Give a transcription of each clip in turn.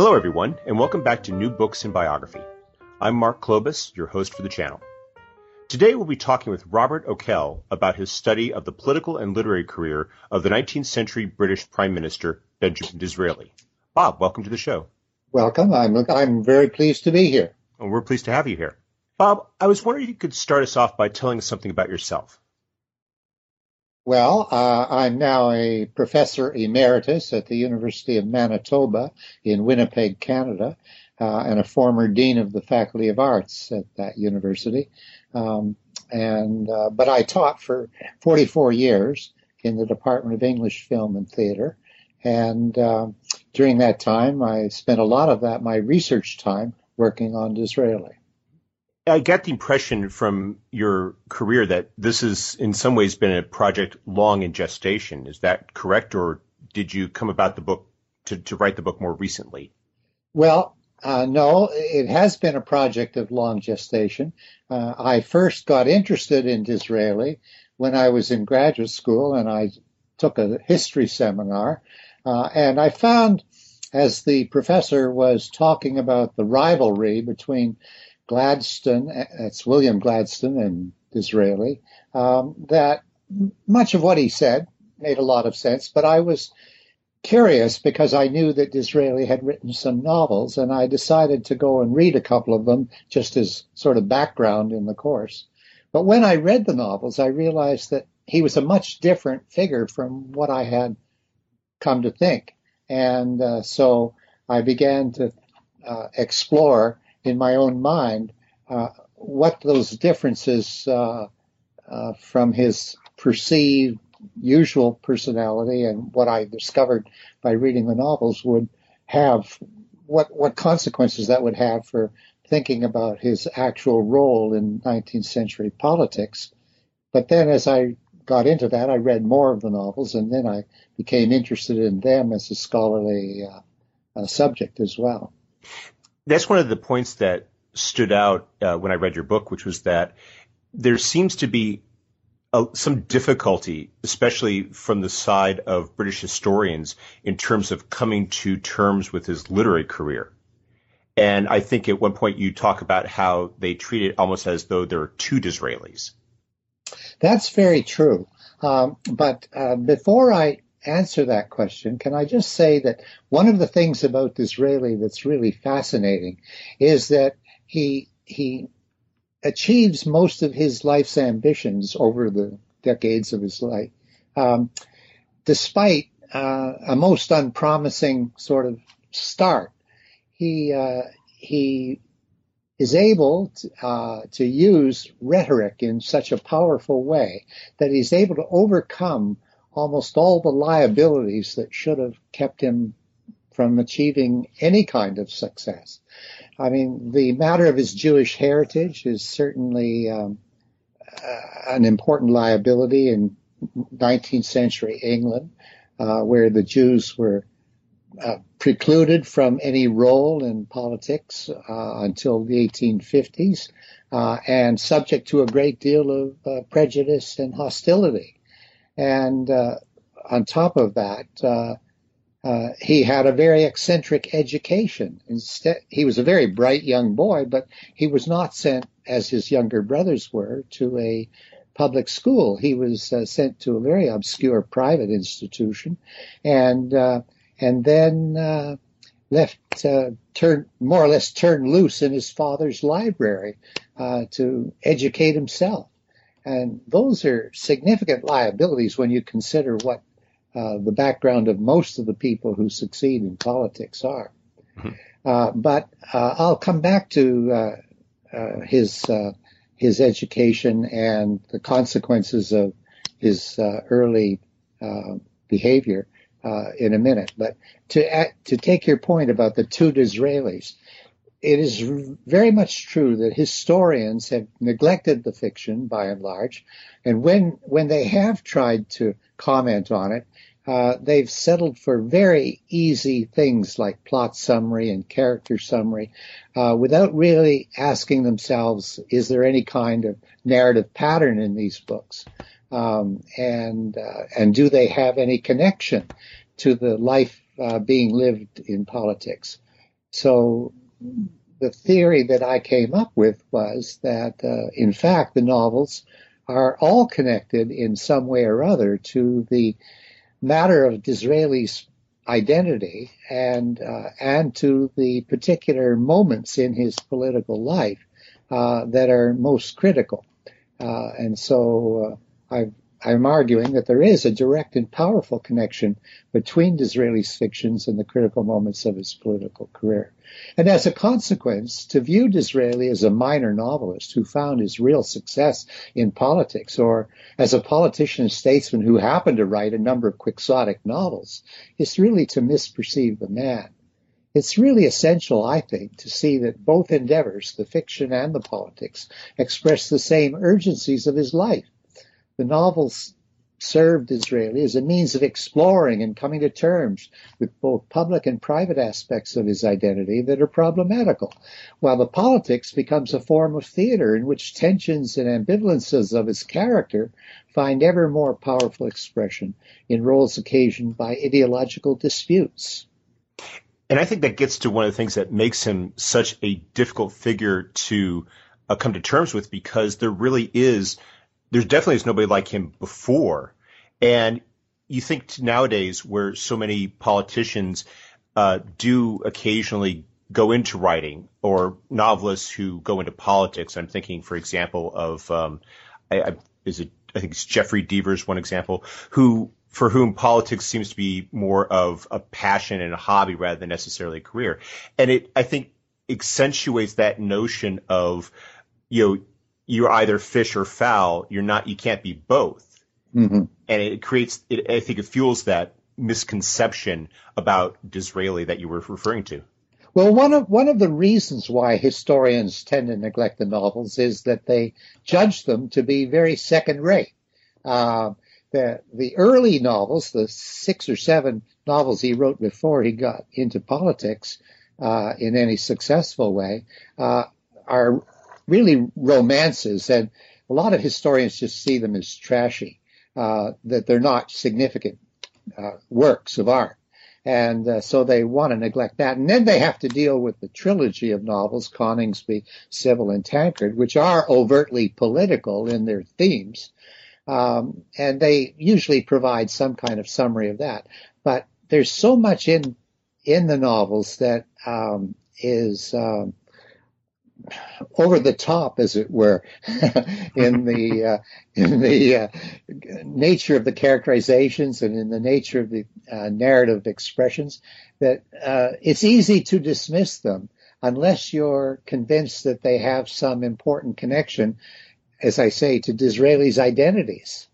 Hello, everyone, and welcome back to New Books in Biography. I'm Mark Klobas, your host for the channel. Today we'll be talking with Robert O'Kell about his study of the political and literary career of the 19th century British Prime Minister Benjamin Disraeli. Bob, welcome to the show. Welcome. I'm, I'm very pleased to be here. And we're pleased to have you here. Bob, I was wondering if you could start us off by telling us something about yourself. Well, uh, I'm now a professor emeritus at the University of Manitoba in Winnipeg, Canada, uh, and a former dean of the Faculty of Arts at that university. Um, and uh, but I taught for 44 years in the Department of English Film and Theater, and um, during that time, I spent a lot of that my research time working on Disraeli. I get the impression from your career that this has, in some ways, been a project long in gestation. Is that correct, or did you come about the book to, to write the book more recently? Well, uh, no, it has been a project of long gestation. Uh, I first got interested in Disraeli when I was in graduate school, and I took a history seminar, uh, and I found as the professor was talking about the rivalry between Gladstone, that's William Gladstone and Disraeli, um, that much of what he said made a lot of sense, but I was curious because I knew that Disraeli had written some novels and I decided to go and read a couple of them just as sort of background in the course. But when I read the novels, I realized that he was a much different figure from what I had come to think. And uh, so I began to uh, explore in my own mind uh, what those differences uh, uh, from his perceived usual personality and what I discovered by reading the novels would have what what consequences that would have for thinking about his actual role in 19th century politics. But then as I got into that, I read more of the novels and then I became interested in them as a scholarly uh, uh, subject as well that's one of the points that stood out uh, when I read your book, which was that there seems to be some difficulty, especially from the side of British historians, in terms of coming to terms with his literary career. And I think at one point you talk about how they treat it almost as though there are two Disraelis. That's very true. Um, but uh, before I answer that question, can I just say that one of the things about Disraeli that's really fascinating is that he he achieves most of his life's ambitions over the decades of his life, um, despite uh, a most unpromising sort of start. He uh, he is able to, uh, to use rhetoric in such a powerful way that he's able to overcome almost all the liabilities that should have kept him from achieving any kind of success. I mean, the matter of his Jewish heritage is certainly um, uh, an important liability in 19th century England, uh, where the Jews were uh, precluded from any role in politics uh, until the 1850s, uh, and subject to a great deal of uh, prejudice and hostility. And uh, on top of that, uh, uh, he had a very eccentric education. Instead, he was a very bright young boy, but he was not sent, as his younger brothers were, to a public school. He was uh, sent to a very obscure private institution, and uh, and then uh, left turned more or less turned loose in his father's library to educate himself. And those are significant liabilities when you consider what uh, the background of most of the people who succeed in politics are. Mm-hmm. Uh, but uh, I'll come back to uh, uh, his uh, his education and the consequences of his early behavior uh, in a minute. But to to take your point about the two Disraelis, it is very much true that historians have neglected the fiction by and large, and when when they have tried to comment on it, uh, they've settled for very easy things like plot summary and character summary, uh, without really asking themselves, is there any kind of narrative pattern in these books, um, and uh, and do they have any connection to the life uh, being lived in politics? So the theory that I came up with was that, uh, in fact, the novels are all connected in some way or other to the matter of Disraeli's identity and uh, and to the particular moments in his political life uh, that are most critical. Uh, and so uh, I've I'm arguing that there is a direct and powerful connection between Disraeli's fictions and the critical moments of his political career. And as a consequence, to view Disraeli as a minor novelist who found his real success in politics, or as a politician and statesman who happened to write a number of quixotic novels, is really to misperceive the man. It's really essential, I think, to see that both endeavors, the fiction and the politics, express the same urgencies of his life the novels served Disraeli as a means of exploring and coming to terms with both public and private aspects of his identity that are problematical, while the politics becomes a form of theater in which tensions and ambivalences of his character find ever more powerful expression in roles occasioned by ideological disputes. And I think that gets to one of the things that makes him such a difficult figure to uh, come to terms with because there really is – there's definitely is nobody like him before. And you think nowadays where so many politicians uh, do occasionally go into writing or novelists who go into politics. I'm thinking, for example, of um, I, I, is it I think it's Jeffrey Devers, one example, who for whom politics seems to be more of a passion and a hobby rather than necessarily a career. And it I think accentuates that notion of you know you're either fish or fowl. You're not. You can't be both. Mm-hmm. And it creates. It, I think it fuels that misconception about Disraeli that you were referring to. Well, one of one of the reasons why historians tend to neglect the novels is that they judge them to be very second rate. Uh, the the early novels, the six or seven novels he wrote before he got into politics uh, in any successful way, uh, are really romances, and a lot of historians just see them as trashy, uh, that they're not significant uh, works of art. And uh, so they want to neglect that. And then they have to deal with the trilogy of novels, Coningsby, Sybil, and Tancred, which are overtly political in their themes. Um, and they usually provide some kind of summary of that. But there's so much in in the novels that um, is um, over the top, as it were, in the uh, in the uh, nature of the characterizations and in the nature of the uh, narrative expressions, that uh, it's easy to dismiss them unless you're convinced that they have some important connection, as I say, to Disraeli's identities.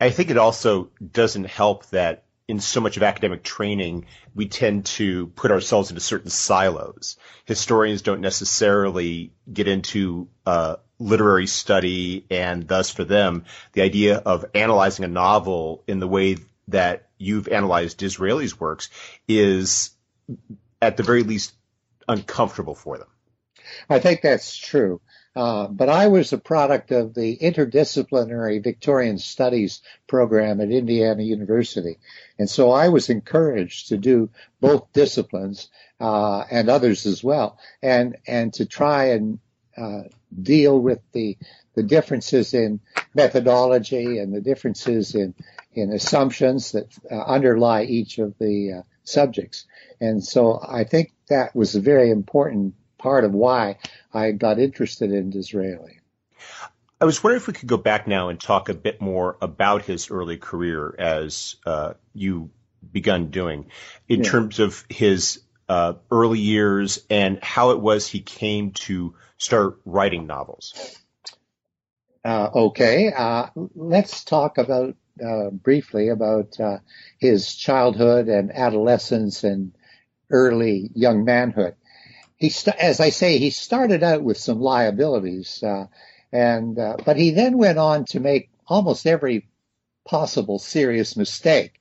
I think it also doesn't help that in so much of academic training, we tend to put ourselves into certain silos. Historians don't necessarily get into uh, literary study, and thus for them, the idea of analyzing a novel in the way that you've analyzed Disraeli's works is, at the very least, uncomfortable for them. I think that's true. Uh, but I was a product of the interdisciplinary Victorian Studies program at Indiana University. And so I was encouraged to do both disciplines uh, and others as well, and, and to try and uh, deal with the, the differences in methodology and the differences in, in assumptions that uh, underlie each of the uh, subjects. And so I think that was a very important part of why I got interested in Disraeli. I was wondering if we could go back now and talk a bit more about his early career as uh, you begun doing in yeah. terms of his uh, early years and how it was he came to start writing novels. Uh, okay, uh, let's talk about uh, briefly about uh, his childhood and adolescence and early young manhood. He, st- as I say, he started out with some liabilities, uh, and uh, but he then went on to make almost every possible serious mistake.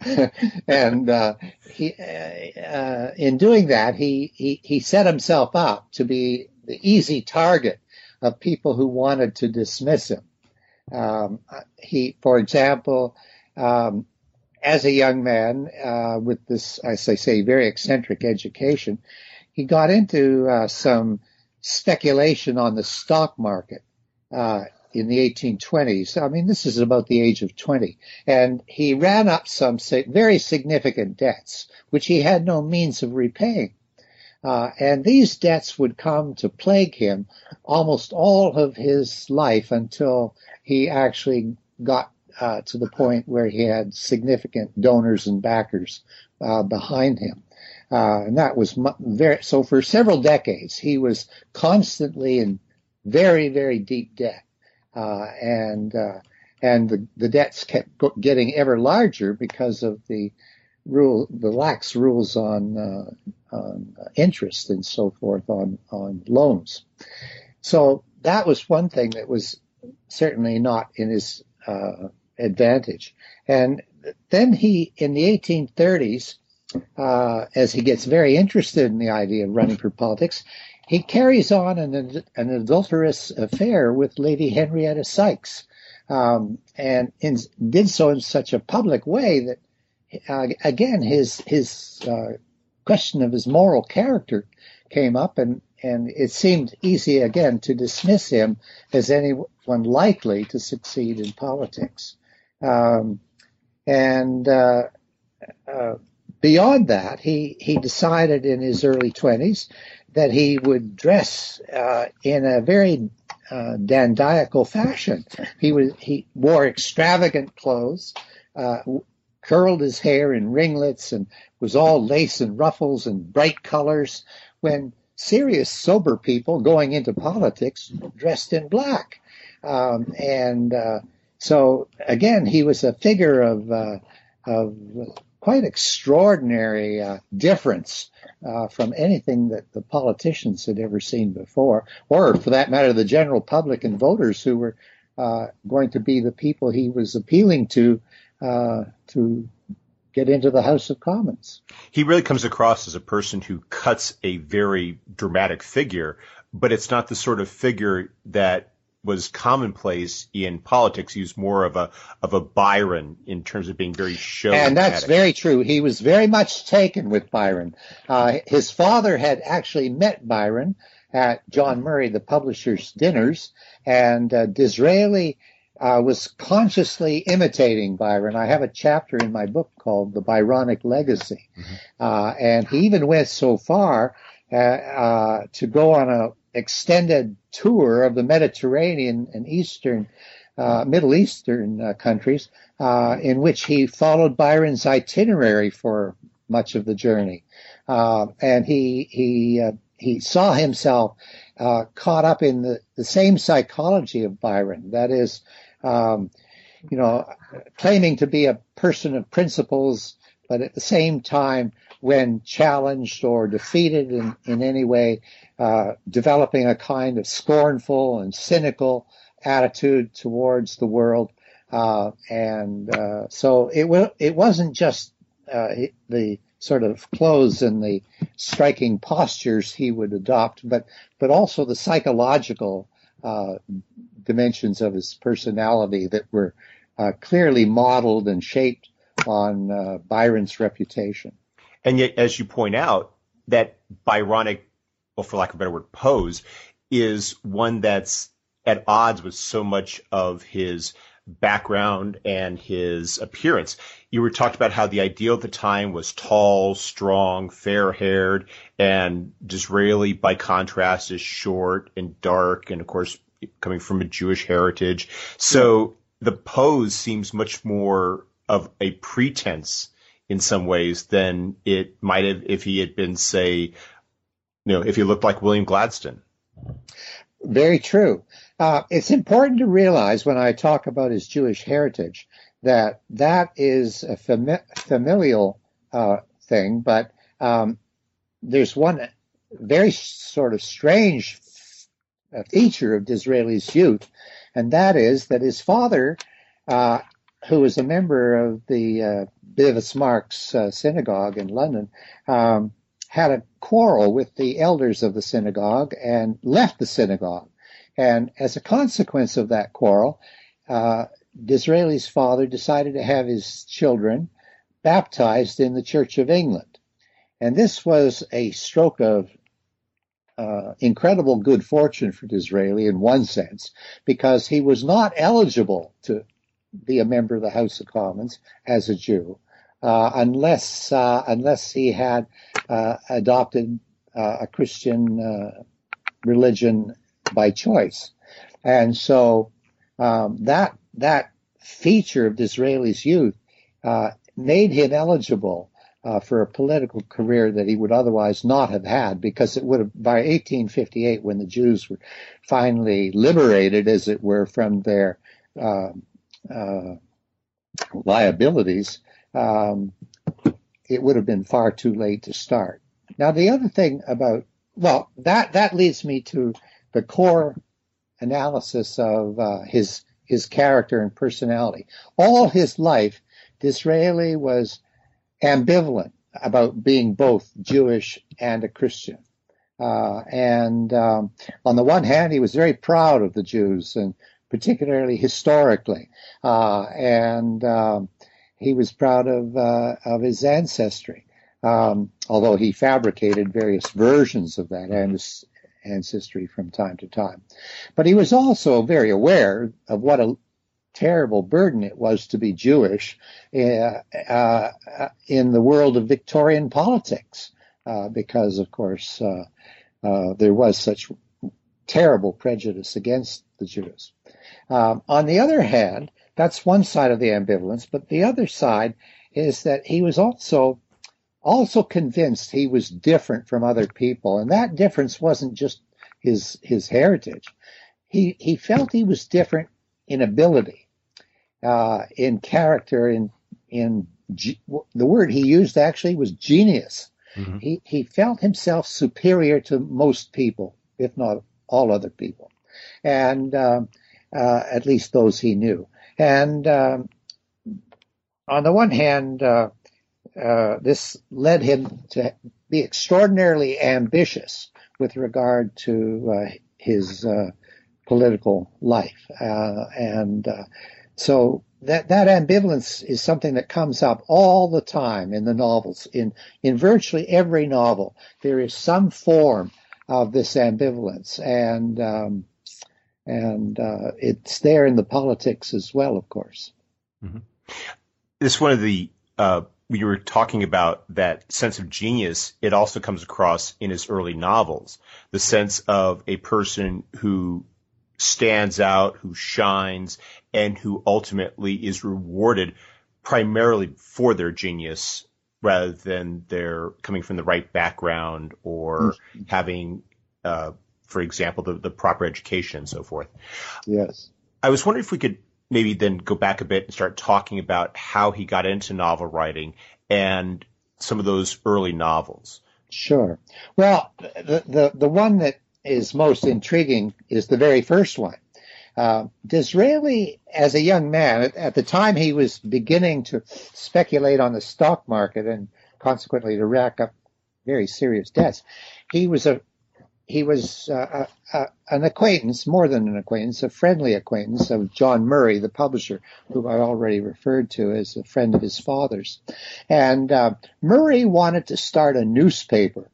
and uh, he, uh, in doing that, he, he, he set himself up to be the easy target of people who wanted to dismiss him. Um, he, for example, um, as a young man uh, with this, as I say, very eccentric education, he got into uh, some speculation on the stock market. Uh, in the 1820s. I mean, this is about the age of 20. And he ran up some very significant debts, which he had no means of repaying. Uh, and these debts would come to plague him almost all of his life until he actually got uh, to the point where he had significant donors and backers uh, behind him. Uh, and that was very, so for several decades, he was constantly in very, very deep debt. Uh, and uh, and the, the debts kept getting ever larger because of the rule, the lax rules on, uh, on interest and so forth on on loans. So that was one thing that was certainly not in his uh, advantage. And then he, in the 1830s, uh, as he gets very interested in the idea of running for politics, he carries on an, an adulterous affair with Lady Henrietta Sykes, um, and in, did so in such a public way that, uh, again, his his uh, question of his moral character came up, and and it seemed easy again to dismiss him as anyone likely to succeed in politics. Um, and uh, uh beyond that, he he decided in his early twenties that he would dress uh, in a very uh, dandiacal fashion. He was he wore extravagant clothes, uh, curled his hair in ringlets, and was all lace and ruffles and bright colors. When serious, sober people going into politics dressed in black, um, and uh, so again, he was a figure of uh, of quite extraordinary uh, difference uh, from anything that the politicians had ever seen before, or for that matter, the general public and voters who were uh, going to be the people he was appealing to uh, to get into the House of Commons. He really comes across as a person who cuts a very dramatic figure, but it's not the sort of figure that was commonplace in politics. He was more of a of a Byron in terms of being very show. And that's very true. He was very much taken with Byron. Uh, his father had actually met Byron at John Murray, the publisher's dinners, and uh, Disraeli uh, was consciously imitating Byron. I have a chapter in my book called The Byronic Legacy, mm-hmm. uh, and he even went so far uh, uh, to go on a extended tour of the Mediterranean and Eastern, uh, Middle Eastern uh, countries, uh, in which he followed Byron's itinerary for much of the journey, uh, and he he uh, he saw himself caught up in the, the same psychology of Byron. That is, um, you know, claiming to be a person of principles, but at the same time when challenged or defeated in, in any way, uh, developing a kind of scornful and cynical attitude towards the world. Uh, and uh, so it w- it wasn't just uh, the sort of clothes and the striking postures he would adopt, but but also the psychological uh, dimensions of his personality that were uh, clearly modeled and shaped on Byron's reputation. And yet, as you point out, that Byronic, well, for lack of a better word, pose is one that's at odds with so much of his background and his appearance. You were talked about how the ideal at the time was tall, strong, fair haired, and Disraeli, by contrast, is short and dark, and of course, coming from a Jewish heritage. So the pose seems much more of a pretense in some ways than it might have if he had been, say, you know, if he looked like William Gladstone. Very true. Uh, it's important to realize when I talk about his Jewish heritage that that is a fami- familial uh, thing, but um, there's one very sort of strange feature of Disraeli's youth, and that is that his father, uh, who was a member of the uh, Bevis Marks uh, synagogue in London, um, had a quarrel with the elders of the synagogue and left the synagogue. And as a consequence of that quarrel, uh, Disraeli's father decided to have his children baptized in the Church of England. And this was a stroke of uh, incredible good fortune for Disraeli in one sense, because he was not eligible to be a member of the House of Commons as a Jew, uh, unless uh, unless he had uh, adopted uh, a Christian uh, religion by choice, and so um, that that feature of Disraeli's youth made him eligible uh, for a political career that he would otherwise not have had because it would have by 1858 when the Jews were finally liberated as it were from their uh, liabilities um, it would have been far too late to start now the other thing about well that that leads me to the core analysis of uh, his his character and personality all his life Disraeli was ambivalent about being both Jewish and a Christian. Uh, and um, on the one hand, he was very proud of the Jews, and particularly historically, uh, and um, he was proud of uh, of his ancestry. Um, although he fabricated various versions of that ancestry from time to time, but he was also very aware of what a terrible burden it was to be Jewish uh, uh, in the world of Victorian politics, uh, because of course uh, uh, there was such terrible prejudice against the Jews. Um, on the other hand, that's one side of the ambivalence, but the other side is that he was also also convinced he was different from other people, and that difference wasn't just his his heritage. He he felt he was different in ability uh, in character, in in ge- the word he used actually was genius. Mm-hmm. He he felt himself superior to most people, if not all other people, and um, uh, at least those he knew. And um, on the one hand, uh, uh, this led him to be extraordinarily ambitious with regard to uh, his uh, political life, uh, and so that that ambivalence is something that comes up all the time in the novels. In in virtually every novel, there is some form of this ambivalence, and um, and uh, it's there in the politics as well, of course. Mm-hmm. This one of the uh, you were talking about that sense of genius, it also comes across in his early novels. The sense of a person who stands out, who shines, and who ultimately is rewarded primarily for their genius rather than their coming from the right background or mm-hmm. having, uh, for example, the, the proper education and so forth. Yes. I was wondering if we could maybe then go back a bit and start talking about how he got into novel writing and some of those early novels. Sure. Well, the, the, the one that is most intriguing is the very first one. Uh, Disraeli, as a young man, at, at, the time he was beginning to speculate on the stock market and consequently to rack up very serious debts, he was a he was uh, a, a, an acquaintance, more than an acquaintance, a friendly acquaintance of John Murray, the publisher, who I already referred to as a friend of his father's. And uh, Murray wanted to start a newspaper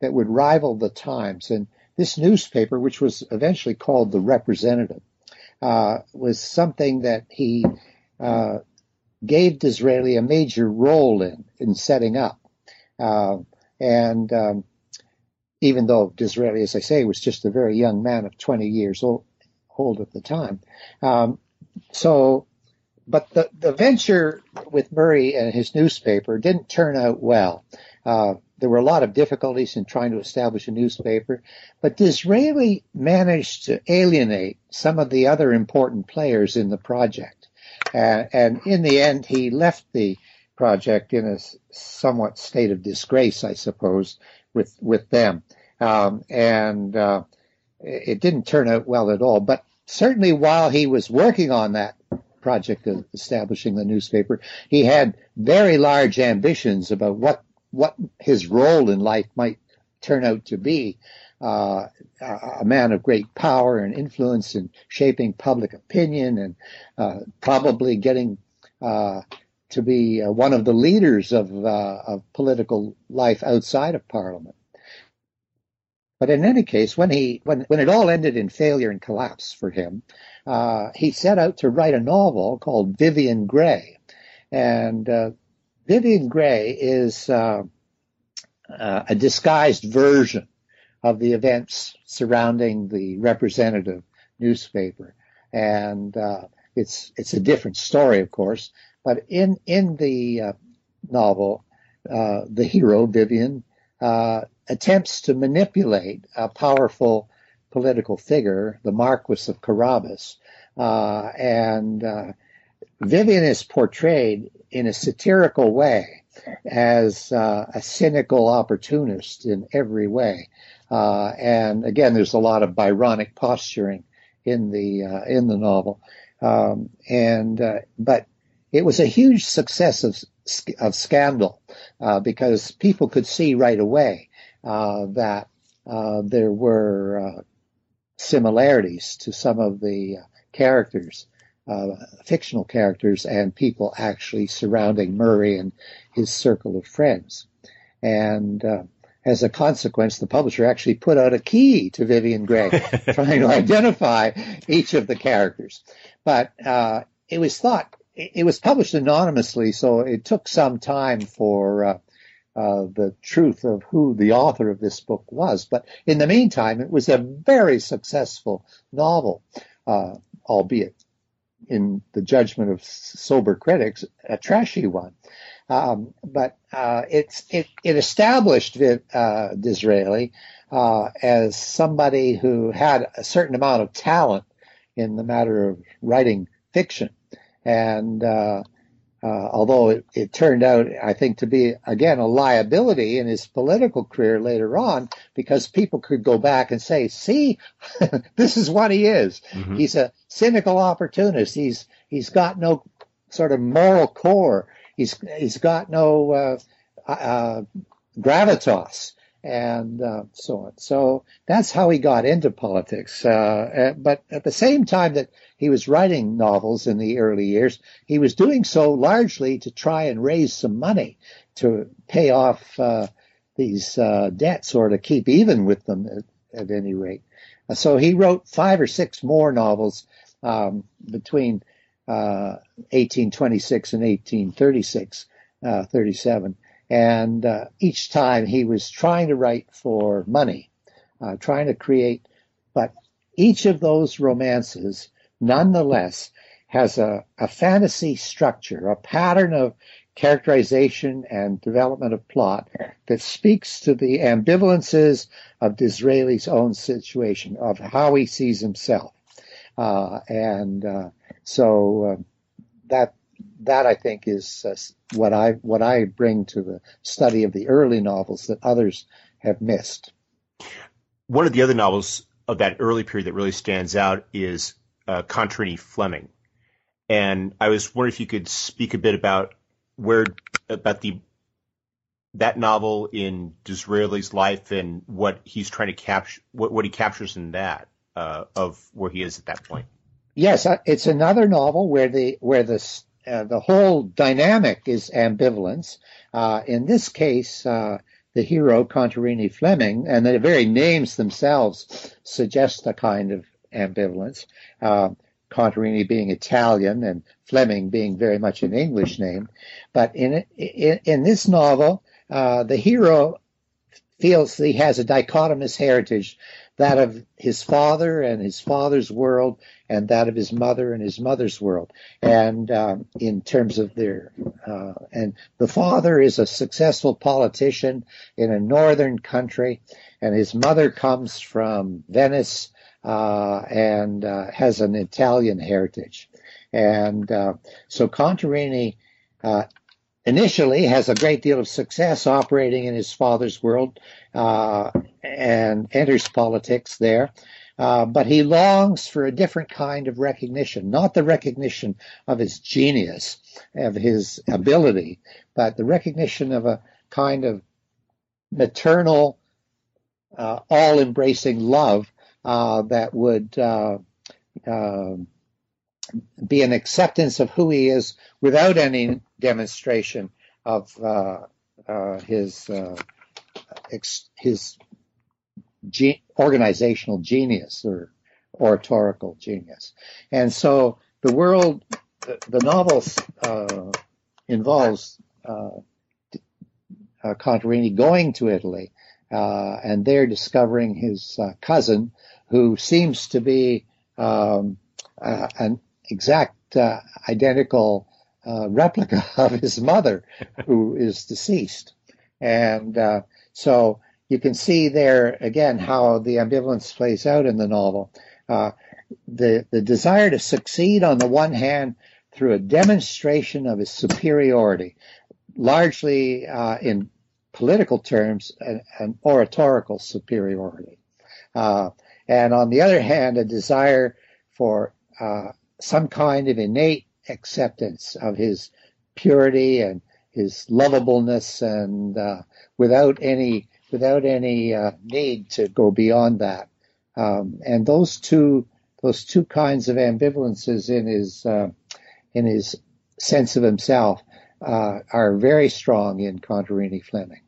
that would rival the Times, and this newspaper, which was eventually called the Representative, uh, was something that he uh, gave Disraeli a major role in in setting up. Uh, and um, even though Disraeli, as I say, was just a very young man of 20 years old, at the time, um, so but the, the venture with Murray and his newspaper didn't turn out well. Uh, there were a lot of difficulties in trying to establish a newspaper, but Disraeli managed to alienate some of the other important players in the project. Uh, and in the end, he left the project in a somewhat state of disgrace, I suppose, with with them. Um, and uh, it didn't turn out well at all. But certainly, while he was working on that project of establishing the newspaper, he had very large ambitions about what what his role in life might turn out to be. Uh, a man of great power and influence in shaping public opinion and uh, probably getting uh, to be uh, one of the leaders of, uh, of political life outside of Parliament. But in any case, when he when when it all ended in failure and collapse for him, uh, he set out to write a novel called Vivian Grey, and uh, Vivian Grey is uh, uh a disguised version of the events surrounding the representative newspaper, and it's it's a different story, of course. But in in the uh, novel, the hero Vivian attempts to manipulate a powerful political figure, the Marquis of Carabas, uh, and uh, Vivian is portrayed in a satirical way as uh, a cynical opportunist in every way. Uh, and again, there's a lot of Byronic posturing in the uh, in the novel. Um, and uh, but it was a huge success of of scandal because people could see right away uh, that uh, there were uh, similarities to some of the characters, fictional characters, and people actually surrounding Murray and his circle of friends. And as a consequence, the publisher actually put out a key to Vivian Grey, trying to identify each of the characters. But uh, it was thought it was published anonymously, so it took some time for uh, uh, the truth of who the author of this book was. But in the meantime, it was a very successful novel, uh, albeit in the judgment of sober critics, a trashy one. Um, but uh, it, it established uh, Disraeli uh, as somebody who had a certain amount of talent in the matter of writing fiction. And uh, uh, although it, it, turned out, I think, to be again a liability in his political career later on, because people could go back and say, "See, this is what he is. Mm-hmm. He's a cynical opportunist. He's he's got no sort of moral core. He's he's got no uh, uh, gravitas." And uh, so on. So that's how he got into politics. Uh, but at the same time that he was writing novels in the early years, he was doing so largely to try and raise some money to pay off uh, these uh, debts or to keep even with them at, at any rate. So he wrote five or six more novels um, between 1826 uh, and 1836, uh, 37. And uh, each time he was trying to write for money, uh, trying to create, but each of those romances, nonetheless, has a, a fantasy structure, a pattern of characterization and development of plot that speaks to the ambivalences of Disraeli's own situation, of how he sees himself. Uh, and uh, so uh, that that I think is uh, what I what I bring to the study of the early novels that others have missed. One of the other novels of that early period that really stands out is uh, Contarini Fleming, and I was wondering if you could speak a bit about where about the that novel in Disraeli's life and what he's trying to capture, what, what he captures in that uh, of where he is at that point. Yes, uh, it's another novel where the where the uh, the whole dynamic is ambivalence. Uh, in this case, uh, the hero, Contarini Fleming, and the very names themselves suggest a kind of ambivalence. Uh, Contarini being Italian and Fleming being very much an English name. But in, in, in this novel, uh, the hero feels he has a dichotomous heritage that of his father and his father's world, and that of his mother and his mother's world. And um, in terms of their, uh, and the father is a successful politician in a northern country, and his mother comes from Venice uh, and uh, has an Italian heritage. And uh, so Contarini uh, initially has a great deal of success operating in his father's world uh, and enters politics there. Uh, but he longs for a different kind of recognition, not the recognition of his genius, of his ability, but the recognition of a kind of maternal, uh, all embracing love uh, that would uh, um, be an acceptance of who he is without any demonstration of uh, uh, his uh, ex- his ge- organizational genius or oratorical genius. And so the world, the, the novel uh, involves uh, Contarini going to Italy and there discovering his cousin, who seems to be um, an exact uh, identical uh, replica of his mother, who is deceased. And uh, so you can see there again how the ambivalence plays out in the novel. Uh, the the desire to succeed on the one hand through a demonstration of his superiority, largely uh, in political terms, an, an oratorical superiority, uh, and on the other hand, a desire for some kind of innate acceptance of his purity and his lovableness and uh, without any without any uh, need to go beyond that um, and those two those two kinds of ambivalences in his uh, in his sense of himself uh, are very strong in Contarini Fleming.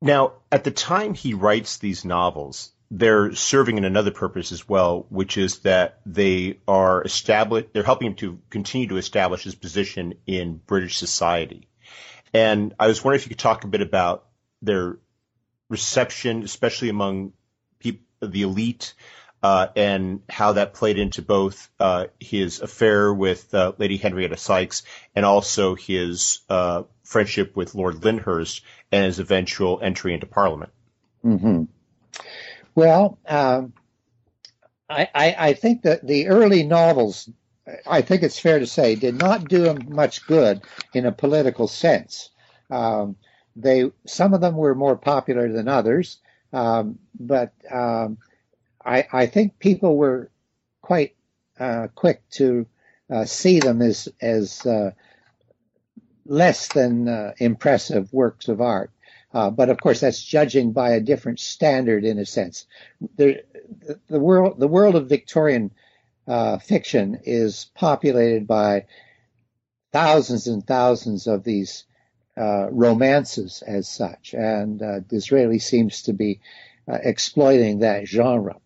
Now, at the time he writes these novels, they're serving in another purpose as well, which is that they are establish they're helping him to continue to establish his position in British society. And I was wondering if you could talk a bit about their reception, especially among people, the elite, uh, and how that played into both uh, his affair with uh, Lady Henrietta Sykes and also his uh, friendship with Lord Lyndhurst and his eventual entry into Parliament. Mm-hmm. Well, um, I, I, I, think that the early novels, I think it's fair to say, did not do him much good in a political sense. Um, they some of them were more popular than others, um, but um, I, I, think people were quite uh, quick to uh, see them as as uh, less than uh, impressive works of art. Uh, but of course, that's judging by a different standard in a sense. The, the world, the world of Victorian uh, fiction is populated by thousands and thousands of these uh, romances as such, and uh, Disraeli seems to be uh, exploiting that genre.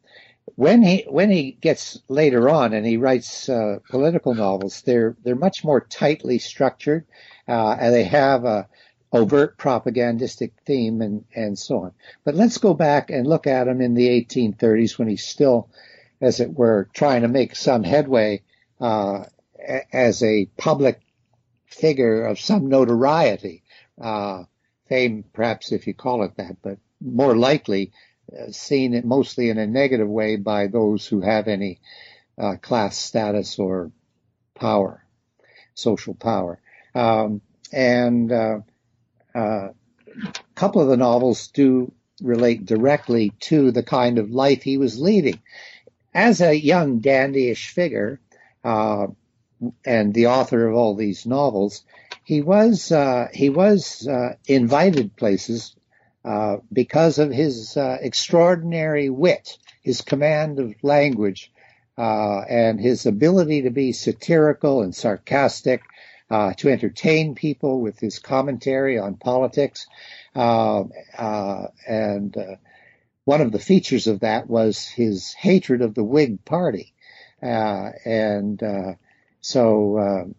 When he when he gets later on and he writes uh, political novels, they're they're much more tightly structured, and they have a overt propagandistic theme and, and so on. But let's go back and look at him in the 1830s when he's still, as it were, trying to make some headway uh, as a public figure of some notoriety, uh, fame perhaps if you call it that, but more likely uh, seen it mostly in a negative way by those who have any uh, class status or power, social power. Um, and uh, a couple of the novels do relate directly to the kind of life he was leading. As a young dandyish figure, uh, and the author of all these novels, he was uh, he was uh, invited places uh, because of his uh, extraordinary wit, his command of language, uh, and his ability to be satirical and sarcastic uh, to entertain people with his commentary on politics. Uh, uh, and uh, one of the features of that was his hatred of the Whig Party. Uh, and uh, so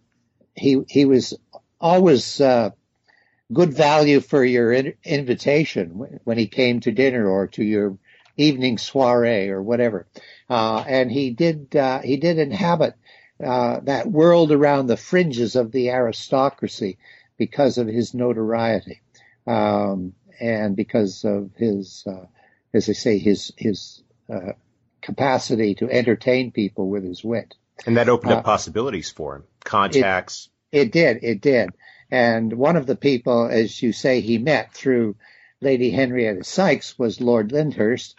he he was always good value for your in- invitation when he came to dinner or to your evening soiree or whatever. And he did he did inhabit uh, that world around the fringes of the aristocracy because of his notoriety um, and because of his, uh, as I say, his his uh, capacity to entertain people with his wit. And that opened up uh, possibilities for him, contacts. It, it did, it did. And one of the people, as you say, he met through Lady Henrietta Sykes was Lord Lyndhurst.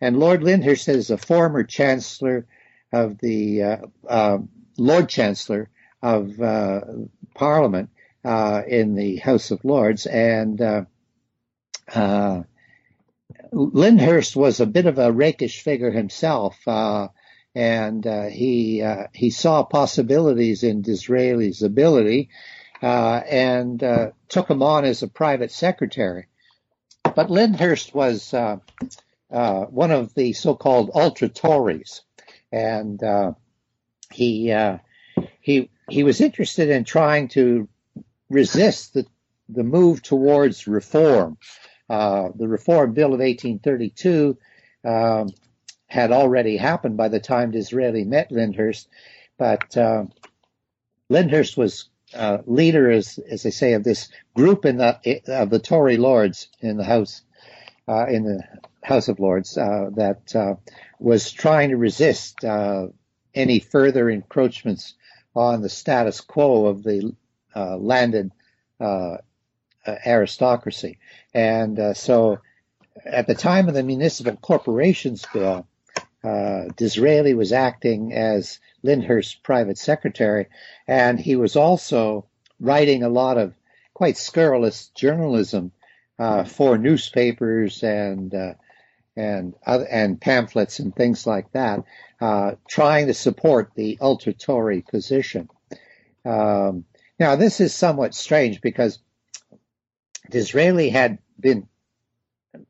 And Lord Lyndhurst is a former Chancellor of the uh, uh, Lord Chancellor of uh, Parliament uh, in the House of Lords, and uh, uh, Lyndhurst was a bit of a rakish figure himself, and he he saw possibilities in Disraeli's ability, and took him on as a private secretary. But Lyndhurst was one of the so-called ultra Tories, and he uh, he he was interested in trying to resist the the move towards reform. Uh, the Reform Bill of 1832 um, had already happened by the time Disraeli met Lyndhurst, but uh, Lyndhurst was uh, leader, as as they say, of this group in the of the Tory Lords in the House uh, in the House of Lords uh, that uh, was trying to resist any further encroachments on the status quo of the uh, landed uh, uh aristocracy. And uh, so at the time of the Municipal Corporations Bill, uh, Disraeli was acting as Lyndhurst's private secretary, and he was also writing a lot of quite scurrilous journalism for newspapers and uh, and and pamphlets and things like that, uh, trying to support the ultra Tory position. Um, now, this is somewhat strange because Disraeli had been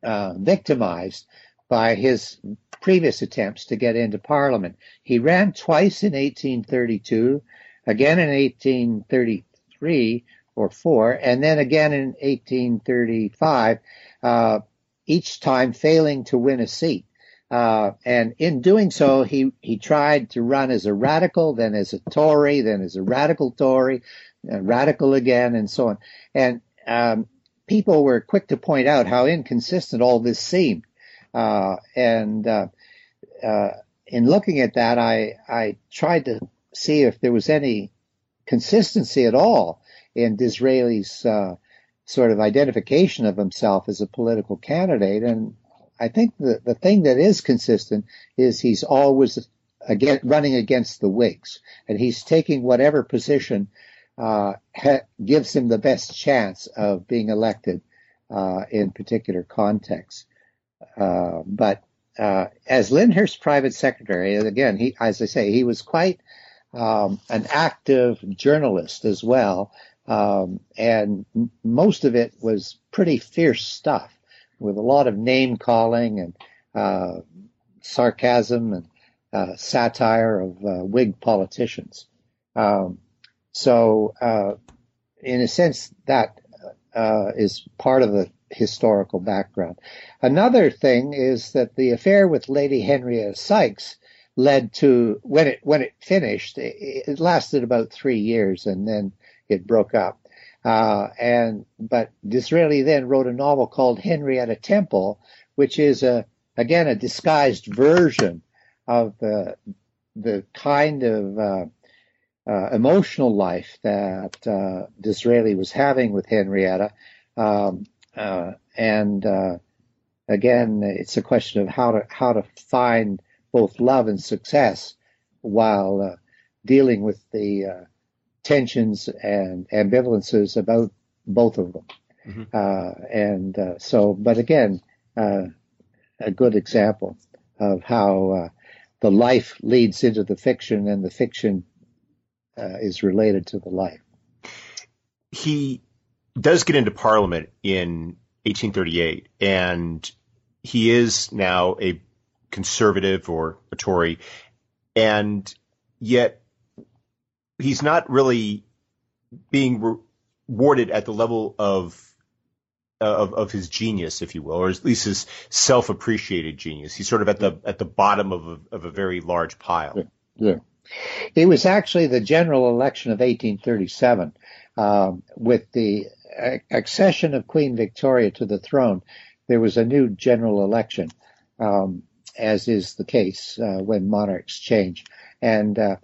uh, victimized by his previous attempts to get into Parliament. He ran twice in 1832, again in 1833 or four, and then again in 1835. Uh, each time failing to win a seat. Uh, and in doing so, he, he tried to run as a radical, then as a Tory, then as a radical Tory, radical again, and so on. And um, people were quick to point out how inconsistent all this seemed. Uh, and uh, uh in looking at that, I, I tried to see if there was any consistency at all in Disraeli's uh, sort of identification of himself as a political candidate. And I think the, the thing that is consistent is he's always again running against the Whigs, and he's taking whatever position uh, ha- gives him the best chance of being elected uh, in particular contexts. Uh, but uh, as Lyndhurst's private secretary, again, he, as I say, he was quite um, an active journalist as well, um, and most of it was pretty fierce stuff with a lot of name calling and uh, sarcasm and uh, satire of uh, Whig politicians. Um, so, uh, in a sense, that uh, is part of the historical background. Another thing is that the affair with Lady Henrietta Sykes led to when it when it finished. It, it lasted about three years, and then it broke up. Uh, and but Disraeli then wrote a novel called Henrietta Temple, which is a again a disguised version of the the kind of uh, uh, emotional life that uh, Disraeli was having with Henrietta. Um, uh, and uh, again, it's a question of how to how to find both love and success while uh, dealing with the tensions and ambivalences about both of them. Mm-hmm. Uh, and uh, so, but again, uh, a good example of how uh, the life leads into the fiction and the fiction uh, is related to the life. He does get into Parliament in 1838, and he is now a conservative or a Tory, and yet he's not really being rewarded at the level of of, of his genius, if you will, or at least his self-appreciated genius. He's sort of at the at the bottom of a, of a very large pile. Yeah. yeah. It was actually the general election of 1837, um, with the accession of Queen Victoria to the throne. There was a new general election, um, as is the case uh, when monarchs change, and uh,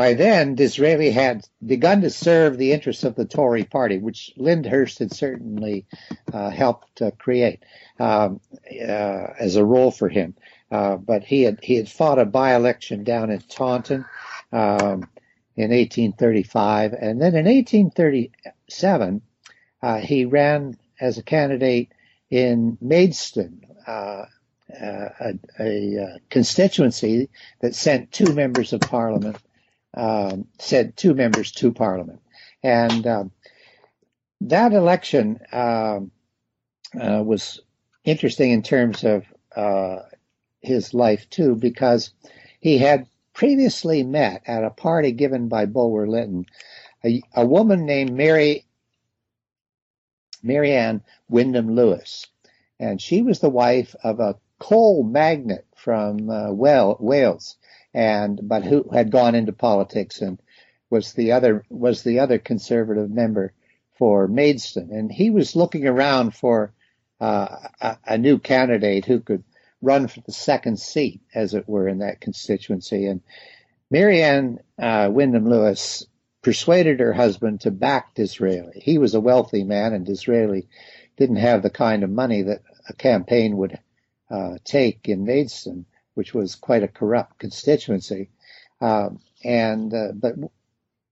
by then, Disraeli had begun to serve the interests of the Tory party, which Lyndhurst had certainly uh, helped uh, create um, uh, as a role for him. Uh, but he had he had fought a by-election down in Taunton um, in 1835, and then in 1837 uh, he ran as a candidate in Maidstone. Uh, a, a, constituency that sent two members of parliament um, said two members to Parliament. And um, that election um, uh, was interesting in terms of uh, his life too, because he had previously met at a party given by Bulwer Lytton a, a woman named Mary Marianne Wyndham Lewis, and she was the wife of a coal magnate from uh, Wales and but who had gone into politics and was the other was the other conservative member for Maidstone, and he was looking around for uh, a, a, new candidate who could run for the second seat, as it were, in that constituency. And Marianne uh, Wyndham Lewis persuaded her husband to back Disraeli. He was a wealthy man, and Disraeli didn't have the kind of money that a campaign would uh, take in Maidstone which was quite a corrupt constituency. Um, and uh, but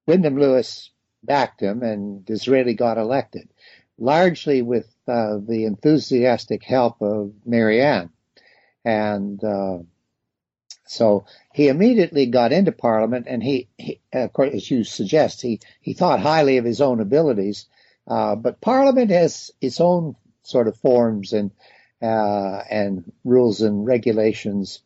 Wyndham Lewis backed him, and Disraeli got elected, largely with uh, the enthusiastic help of Marianne. And uh, so he immediately got into Parliament, and he, he, of course, as you suggest, he he thought highly of his own abilities. Uh, but Parliament has its own sort of forms and uh, and rules and regulations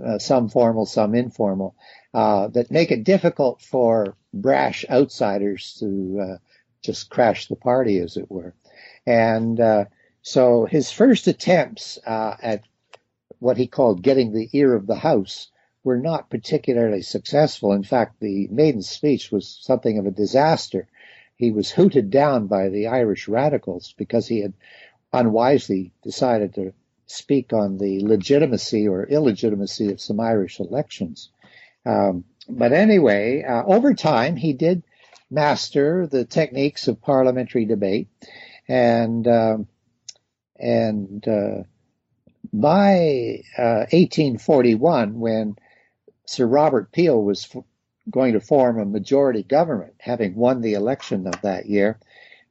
uh, some formal, some informal, uh, that make it difficult for brash outsiders to uh, just crash the party, as it were. And uh, so his first attempts uh, at what he called getting the ear of the House were not particularly successful. In fact, the maiden speech was something of a disaster. He was hooted down by the Irish radicals because he had unwisely decided to speak on the legitimacy or illegitimacy of some Irish elections. Um, but anyway, uh, over time, he did master the techniques of parliamentary debate, and um, and uh, by uh, 1841, when Sir Robert Peel was f- going to form a majority government, having won the election of that year,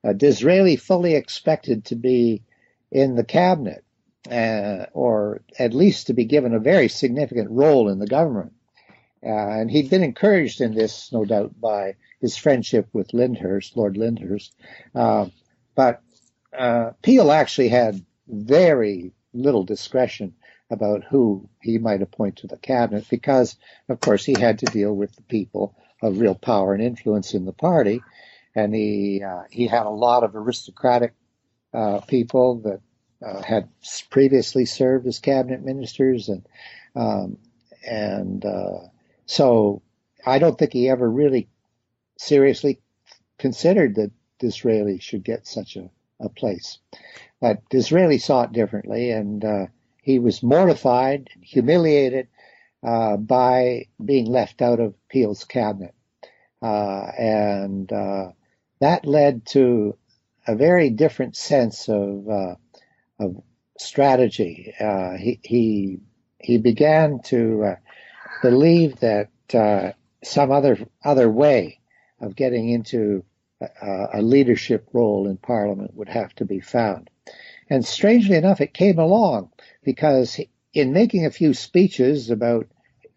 uh, Disraeli fully expected to be in the cabinet uh, or at least to be given a very significant role in the government. Uh, and he'd been encouraged in this, no doubt, by his friendship with Lyndhurst, Lord Lyndhurst. Uh, but uh, Peel actually had very little discretion about who he might appoint to the cabinet because, of course, he had to deal with the people of real power and influence in the party. And he, uh, he had a lot of aristocratic uh, people that uh, had previously served as cabinet ministers, and um, and uh, so I don't think he ever really seriously considered that Disraeli should get such a, a place. But Disraeli saw it differently, and uh, he was mortified, humiliated uh, by being left out of Peel's cabinet, uh, and uh, that led to a very different sense of of strategy. Uh, he, he he began to uh, believe that uh, some other other way of getting into a, a, leadership role in Parliament would have to be found. And strangely enough, it came along because in making a few speeches about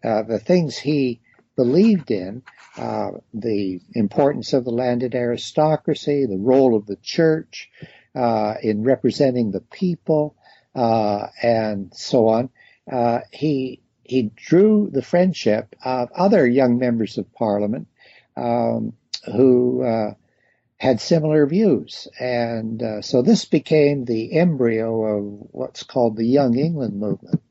uh, the things he believed in, uh, the importance of the landed aristocracy, the role of the church, uh, in representing the people, uh, and so on. Uh, he he drew the friendship of other young members of Parliament um, who uh, had similar views. And uh, so this became the embryo of what's called the Young England movement.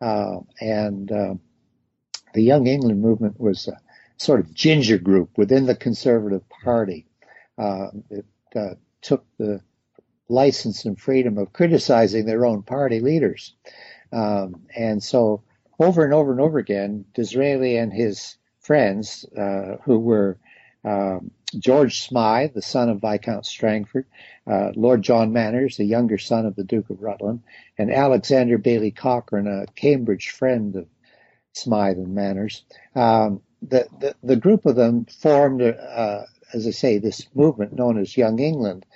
Uh, and the Young England movement was a sort of ginger group within the Conservative Party. It took the license and freedom of criticizing their own party leaders. Um, and so over and over and over again, Disraeli and his friends, uh, who were um, George Smythe, the son of Viscount Strangford, uh, Lord John Manners, the younger son of the Duke of Rutland, and Alexander Baillie Cochrane, a Cambridge friend of Smythe and Manners. Um, the, the, the, group of them formed, uh, as I say, this movement known as Young England.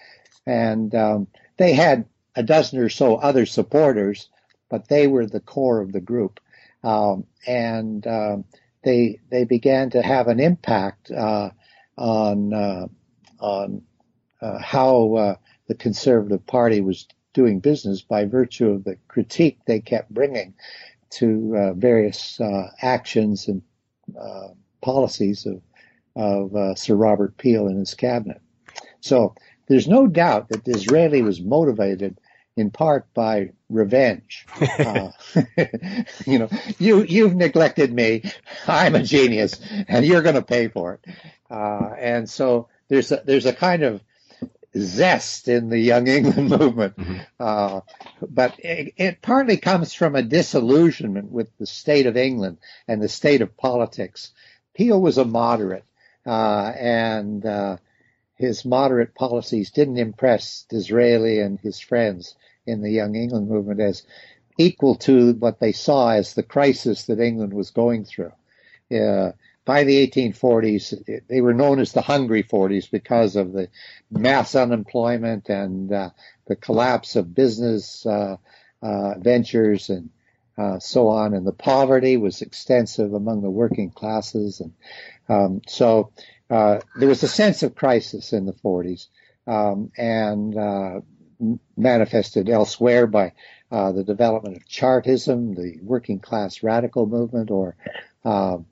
And um, they had a dozen or so other supporters, but they were the core of the group. Um, and um, they they began to have an impact uh, on uh, on uh, how uh, the Conservative Party was doing business by virtue of the critique they kept bringing to uh, various uh, actions and policies of of Sir Robert Peel and his cabinet. So there's no doubt that Disraeli was motivated in part by revenge. uh, you know, you you've neglected me. I'm a genius, and you're going to pay for it. Uh, and so there's a, there's a kind of zest in the Young England movement, mm-hmm. uh, but it, it, partly comes from a disillusionment with the state of England and the state of politics. Peel was a moderate, uh, and uh, his moderate policies didn't impress Disraeli and his friends in the Young England movement as equal to what they saw as the crisis that England was going through. Uh, by the 1840s, they were known as the hungry 40s because of the mass unemployment and uh, the collapse of business uh, uh ventures and uh, so on. And the poverty was extensive among the working classes. And um, so uh, there was a sense of crisis in the 40s. Um, and manifested elsewhere by uh, the development of Chartism, the working class radical movement, or um,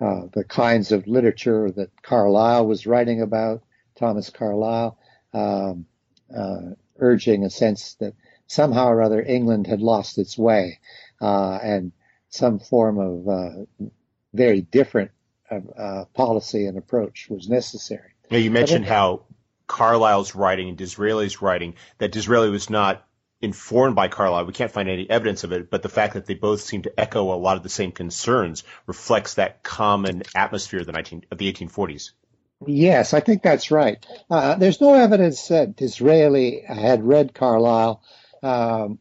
uh, the kinds of literature that Carlyle was writing about, Thomas Carlyle, um, uh, urging a sense that somehow or other England had lost its way uh, and some form of uh, very different uh, policy and approach was necessary. Now you mentioned how Carlyle's writing and Disraeli's writing that Disraeli was not informed by Carlyle. We can't find any evidence of it, but the fact that they both seem to echo a lot of the same concerns reflects that common atmosphere of the 19 of the 1840s. Yes, I think that's right. Uh, there's no evidence that Disraeli had read Carlyle um,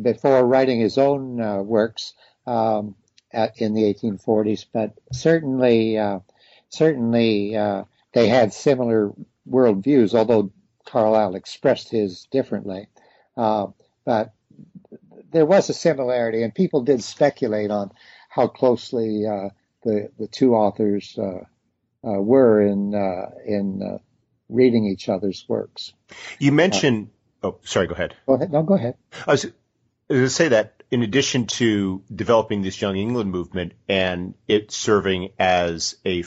before writing his own uh, works um, at, in the 1840s, but certainly, uh, certainly uh, they had similar worldviews, although Carlyle expressed his differently. Uh, but there was a similarity, and people did speculate on how closely uh, the the two authors uh, uh were in uh, in uh, reading each other's works. You mentioned. oh, sorry. Go ahead. Go ahead. No, go ahead. I was, I was going to say that in addition to developing this Young England movement and it serving as a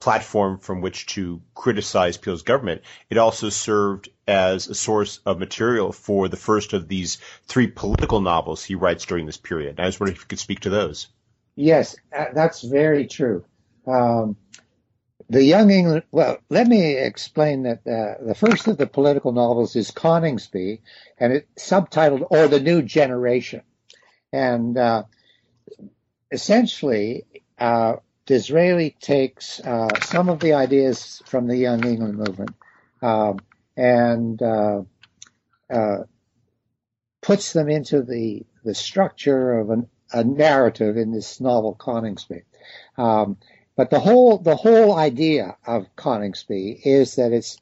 platform from which to criticize Peel's government. It also served as a source of material for the first of these three political novels he writes during this period. I was wondering if you could speak to those. Yes, uh, that's very true. Um, the Young England, well, let me explain that uh, the first of the political novels is Coningsby, and it's subtitled Or the New Generation. And uh, essentially, uh, Disraeli takes uh, some of the ideas from the Young England movement um, and uh, uh, puts them into the the structure of an, a narrative in this novel Coningsby. Um, but the whole the whole idea of Coningsby is that it's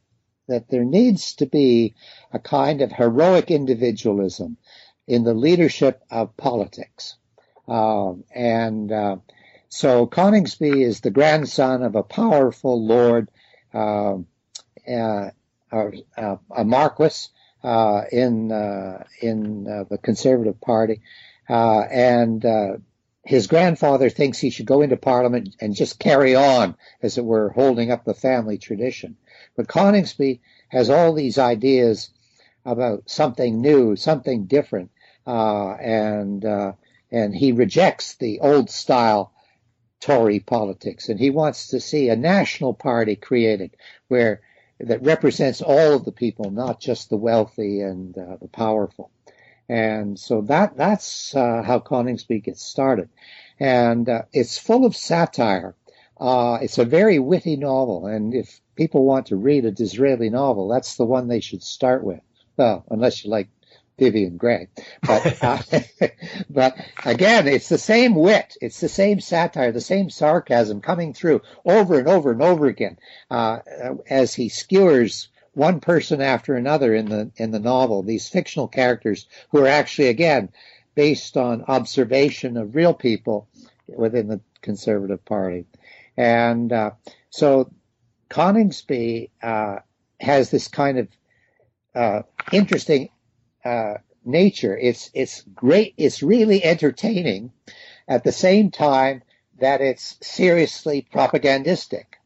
that there needs to be a kind of heroic individualism in the leadership of politics, um, and uh, so Coningsby is the grandson of a powerful lord, uh, uh, uh, a marquis uh, in uh, in uh, the Conservative Party, and his grandfather thinks he should go into Parliament and just carry on, as it were, holding up the family tradition. But Coningsby has all these ideas about something new, something different, and uh, and he rejects the old style Tory politics, and he wants to see a national party created where that represents all of the people, not just the wealthy and uh, the powerful. And so that that's uh, how Coningsby gets started, and uh, it's full of satire. Uh, it's a very witty novel, and if people want to read a Disraeli novel, that's the one they should start with. Well, unless you like Vivian Grey. But, uh, but again, it's the same wit, it's the same satire, the same sarcasm coming through over and over and over again uh, as he skewers one person after another in the in the novel. These fictional characters who are actually again based on observation of real people within the Conservative Party, and uh, so Coningsby uh, has this kind of uh, interesting uh, nature. It's it's great. It's really entertaining, at the same time that it's seriously propagandistic.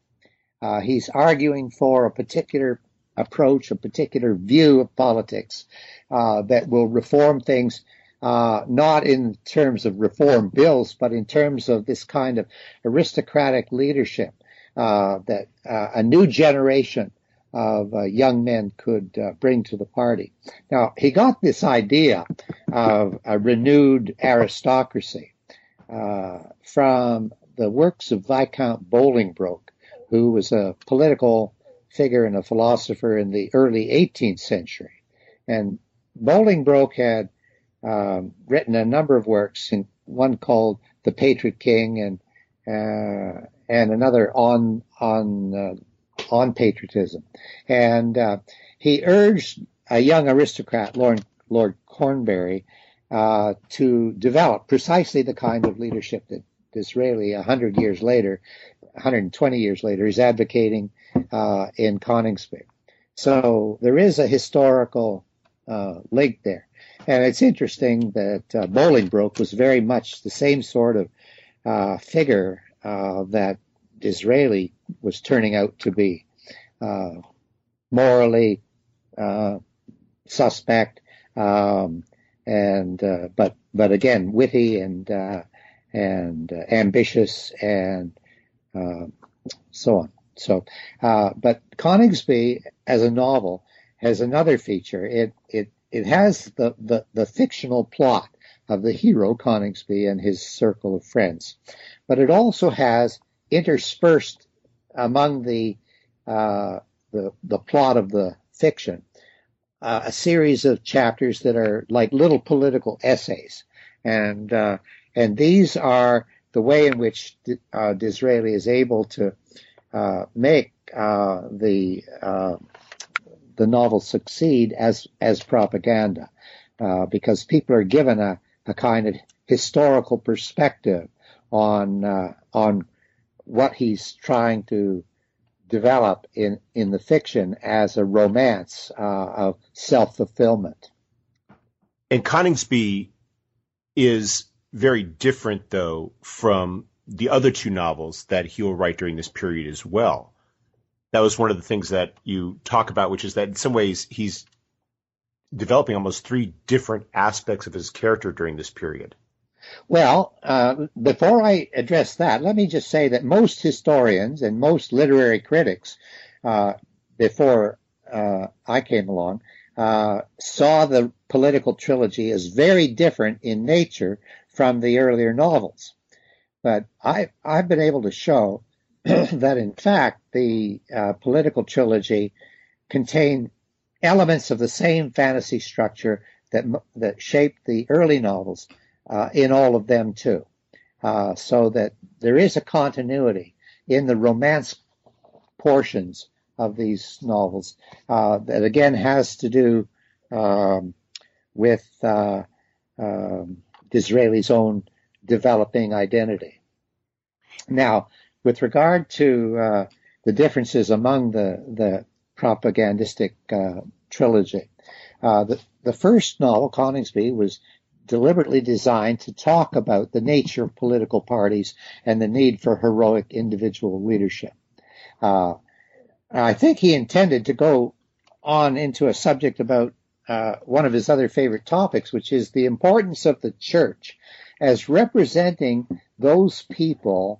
Uh, he's arguing for a particular approach, a particular view of politics uh, that will reform things. Uh, not in terms of reform bills, but in terms of this kind of aristocratic leadership uh, that uh, a new generation of uh, young men could uh, bring to the party. Now, he got this idea of a renewed aristocracy uh, from the works of Viscount Bolingbroke, who was a political figure and a philosopher in the early 18th century. And Bolingbroke had um, written a number of works, one called The Patriot King and uh, and another on on uh, on patriotism. And uh, he urged a young aristocrat, Lord, Lord Cornbury, uh, to develop precisely the kind of leadership that Disraeli, 100 years later, 120 years later, is advocating uh, in Coningsby. So there is a historical uh, link there. And it's interesting that uh, Bolingbroke was very much the same sort of uh, figure uh, that Disraeli was turning out to be uh, morally uh, suspect, um, and uh, but but again witty and uh, and uh, ambitious and uh, so on. So, but Coningsby as a novel has another feature. It it it has the, the, the fictional plot of the hero Coningsby and his circle of friends, but it also has interspersed among the uh, the the plot of the fiction uh, a series of chapters that are like little political essays, and uh, and these are the way in which uh, Disraeli is able to uh, make uh, the the novel succeed as as propaganda, because people are given a, a kind of historical perspective on on what he's trying to develop in, in the fiction as a romance uh, of self fulfillment. And Coningsby is very different, though, from the other two novels that he will write during this period as well. That was one of the things that you talk about, which is that in some ways he's developing almost three different aspects of his character during this period. Well, uh, before I address that, let me just say that most historians and most literary critics, uh, before uh, I came along, uh, saw the political trilogy as very different in nature from the earlier novels. But I, I've been able to show that, in fact, the uh, political trilogy contained elements of the same fantasy structure that that shaped the early novels in all of them too. Uh, so that there is a continuity in the romance portions of these novels uh, that again has to do um, with uh, um, Disraeli's own developing identity. Now, with regard to uh, the differences among the the propagandistic uh, trilogy, the the first novel, Coningsby, was deliberately designed to talk about the nature of political parties and the need for heroic individual leadership. Uh, I think he intended to go on into a subject about uh, one of his other favorite topics, which is the importance of the church as representing those people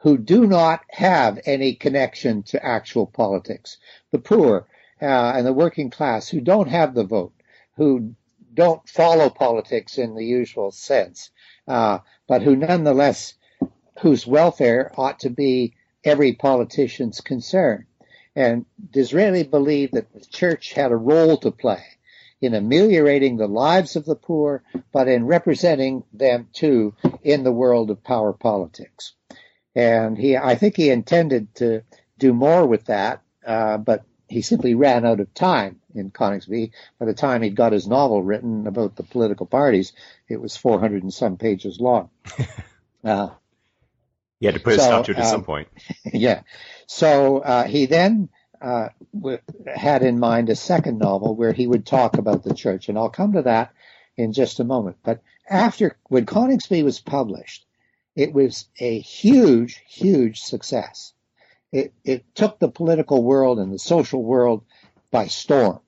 who do not have any connection to actual politics. The poor uh, and the working class who don't have the vote, who don't follow politics in the usual sense, uh, but who nonetheless, whose welfare ought to be every politician's concern. And Disraeli believed that the church had a role to play in ameliorating the lives of the poor, but in representing them too in the world of power politics. And he, I think he intended to do more with that, uh, but he simply ran out of time in Coningsby. By the time he'd got his novel written about the political parties, it was 400 and some pages long. Uh, he had to put so, a stop to it at uh, some point. yeah. So uh, he then uh, had in mind a second novel where he would talk about the church, and I'll come to that in just a moment. But after when Coningsby was published, it was a huge, huge success. It, it took the political world and the social world by storm,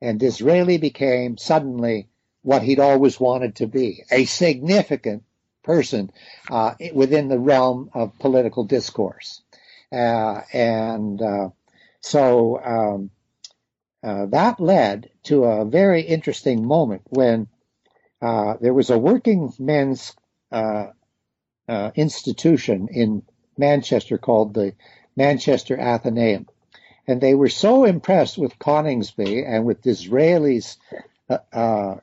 and Disraeli became suddenly what he'd always wanted to be, a significant person uh, within the realm of political discourse. Uh, and uh, so um, uh, that led to a very interesting moment when uh, there was a working men's uh, institution in Manchester called the Manchester Athenaeum. And they were so impressed with Coningsby and with Disraeli's uh, uh,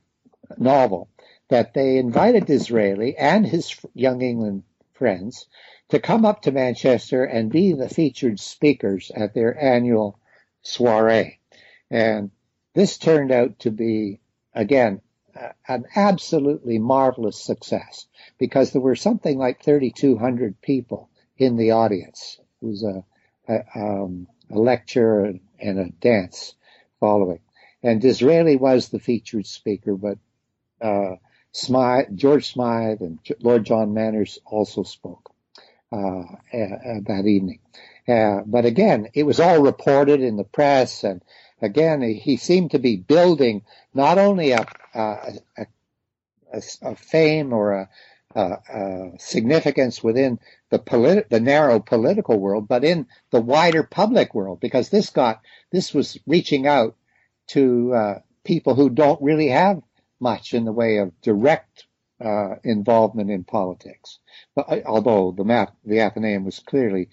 novel that they invited Disraeli and his Young England friends to come up to Manchester and be the featured speakers at their annual soiree. And this turned out to be, again, an absolutely marvelous success because there were something like 3,200 people in the audience. Was a, a, um, a lecture and, a dance following. And Disraeli was the featured speaker, but uh, Smythe, George Smythe and Lord John Manners also spoke uh, that evening. Uh, but again, it was all reported in the press, and again, he seemed to be building not only a, a, a, a fame or a, significance within the the narrow political world, but in the wider public world, because this got this was reaching out to uh, people who don't really have much in the way of direct uh, involvement in politics. But uh, although the map, the Athenaeum was clearly,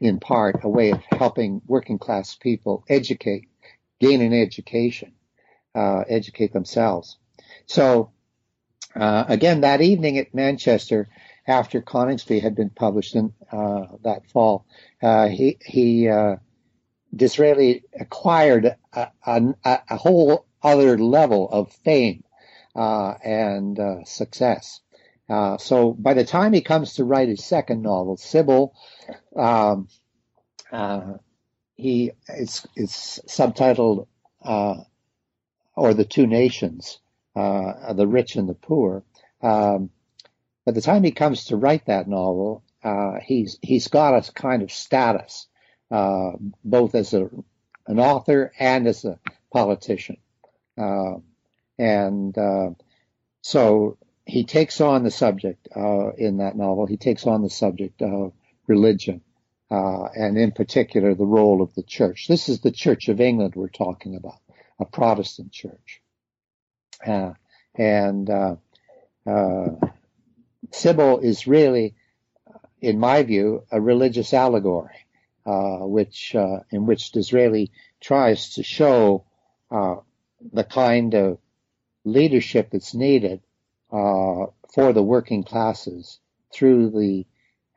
in part, a way of helping working class people educate, gain an education, uh, educate themselves. So uh, again, that evening at Manchester, after Coningsby had been published in uh, that fall, uh, he he Disraeli acquired a, a, a whole other level of fame uh, and uh, success. Uh, so by the time he comes to write his second novel, Sybil, um, uh, he it's it's subtitled uh, or the two nations, uh, the rich and the poor. Um, by the time he comes to write that novel, he's he's got a kind of status, both as a an author and as a politician. Uh, and uh, so he takes on the subject uh, in that novel. He takes on the subject of religion, uh, and in particular the role of the church. This is the Church of England we're talking about, a Protestant church. Uh, and uh, uh, Sybil is really, in my view, a religious allegory, which in which Disraeli tries to show the kind of leadership that's needed uh, for the working classes through the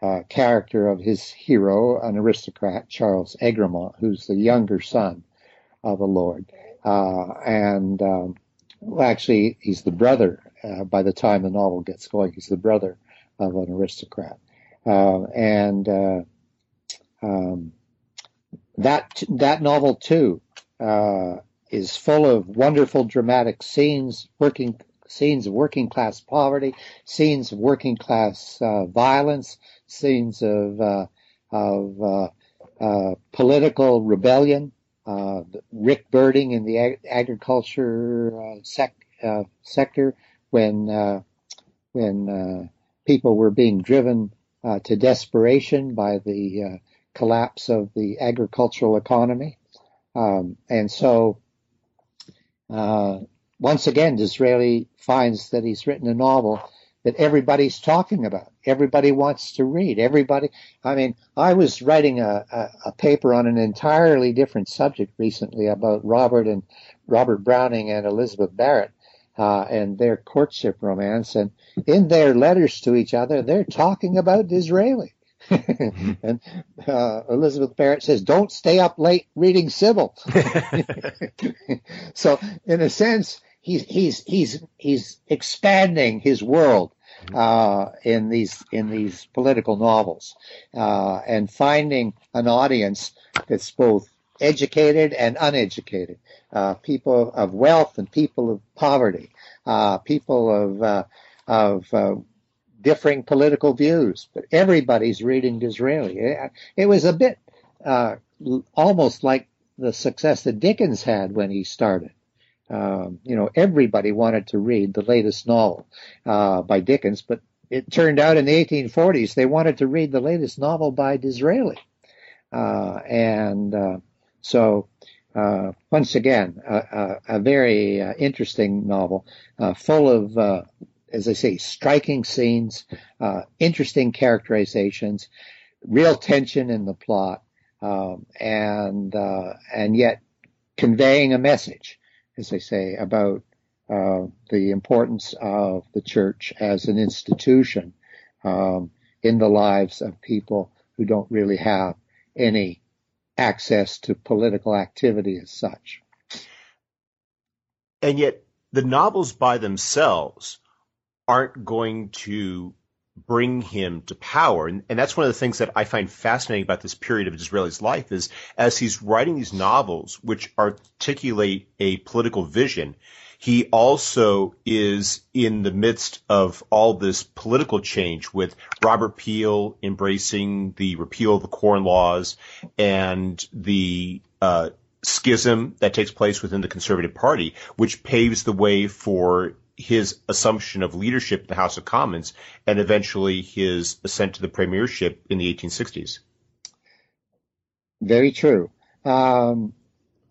uh, character of his hero, an aristocrat, Charles Egremont, who's the younger son of a lord. Uh, and um, well, actually, he's the brother. Uh, by the time the novel gets going, he's the brother of an aristocrat. Uh, and uh, um, that that novel too is full of wonderful dramatic scenes, working scenes of working class poverty, scenes of working class uh, violence, scenes of uh, of uh, uh political rebellion, uh, rick burning in the ag- agriculture uh, sec- sector when when people were being driven to desperation by the collapse of the agricultural economy, um, and so once again, Disraeli finds that he's written a novel that everybody's talking about. Everybody wants to read. Everybody, I mean, I was writing a, a, a, paper on an entirely different subject recently about Robert and Robert Browning and Elizabeth Barrett uh, and their courtship romance. And in their letters to each other, they're talking about Disraeli. Mm-hmm. and uh, Elizabeth Barrett says, "Don't stay up late reading Sybil." so, in a sense, he's he's he's he's expanding his world uh, in these in these political novels uh, and finding an audience that's both educated and uneducated, uh, people of wealth and people of poverty, uh, people of uh, of differing political views. But everybody's reading Disraeli. It, it was a bit almost like the success that Dickens had when he started. Um, you know, everybody wanted to read the latest novel uh, by Dickens, but it turned out in the 1840s they wanted to read the latest novel by Disraeli. Uh, and uh, so, uh, once again, a, a very uh, interesting novel, uh, full of, as I say, striking scenes, interesting characterizations, real tension in the plot, um, and and yet conveying a message as they say, about uh, the importance of the church as an institution um, in the lives of people who don't really have any access to political activity as such. And yet, the novels by themselves aren't going to bring him to power. And, and, that's one of the things that I find fascinating about this period of Disraeli's life is as he's writing these novels, which articulate a political vision, he also is in the midst of all this political change with Robert Peel embracing the repeal of the Corn Laws and the uh, schism that takes place within the Conservative Party, which paves the way for his assumption of leadership in the House of Commons and eventually his ascent to the premiership in the 1860s. Very true. Um,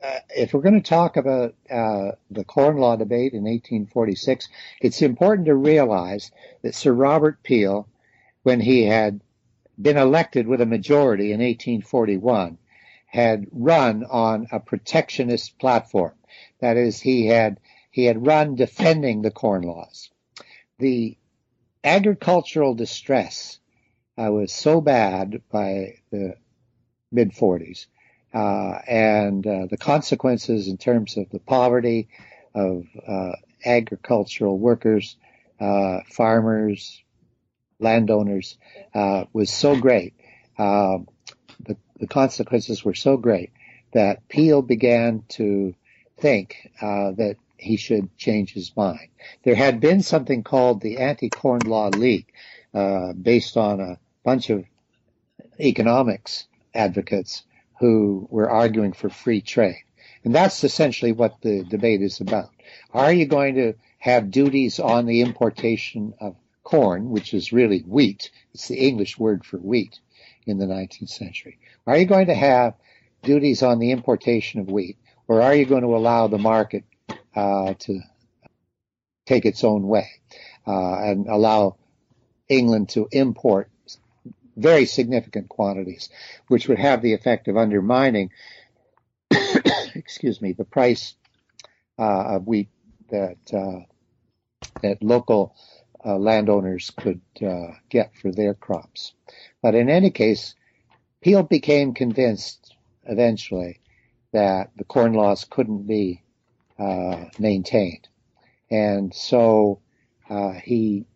uh, if we're going to talk about uh, the Corn Law debate in 1846, it's important to realize that Sir Robert Peel, when he had been elected with a majority in 1841, had run on a protectionist platform. That is, he had he had run defending the corn laws. The agricultural distress uh, was so bad by the mid 40s, uh, and uh, the consequences in terms of the poverty of uh, agricultural workers, uh, farmers, landowners uh, was so great. Um, the, the, consequences were so great that Peel began to think that he should change his mind. There had been something called the Anti-Corn Law League, uh, based on a bunch of economics advocates who were arguing for free trade. And that's essentially what the debate is about. Are you going to have duties on the importation of corn, which is really wheat? It's the English word for wheat in the 19th century. Are you going to have duties on the importation of wheat, or are you going to allow the market to take its own way uh, and allow England to import very significant quantities, which would have the effect of undermining, excuse me, the price uh, of wheat that uh, that local uh, landowners could uh, get for their crops. But in any case, Peel became convinced eventually that the corn laws couldn't be uh, maintained. And so uh, he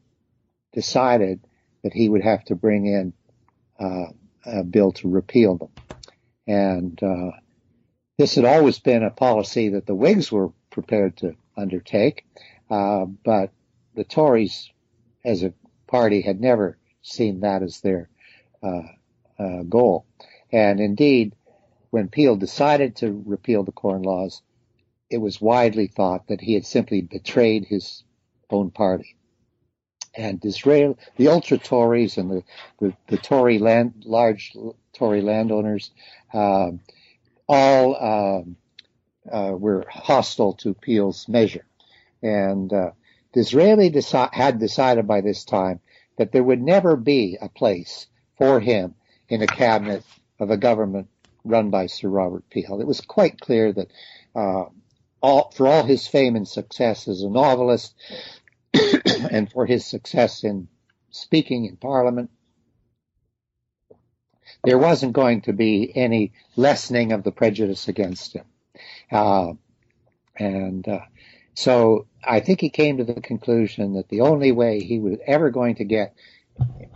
decided that he would have to bring in uh, a bill to repeal them. And uh, this had always been a policy that the Whigs were prepared to undertake. Uh, but the Tories, as a party, had never seen that as their goal. And indeed, when Peel decided to repeal the Corn Laws, it was widely thought that he had simply betrayed his own party. And Disraeli, the ultra Tories and the, the, the Tory land, large Tory landowners, uh, all um, uh, were hostile to Peel's measure. And uh, Disraeli deci- had decided by this time that there would never be a place for him in a cabinet of a government run by Sir Robert Peel. It was quite clear that uh, all, for all his fame and success as a novelist, and for his success in speaking in Parliament, there wasn't going to be any lessening of the prejudice against him. Uh, and uh, so I think he came to the conclusion that the only way he was ever going to get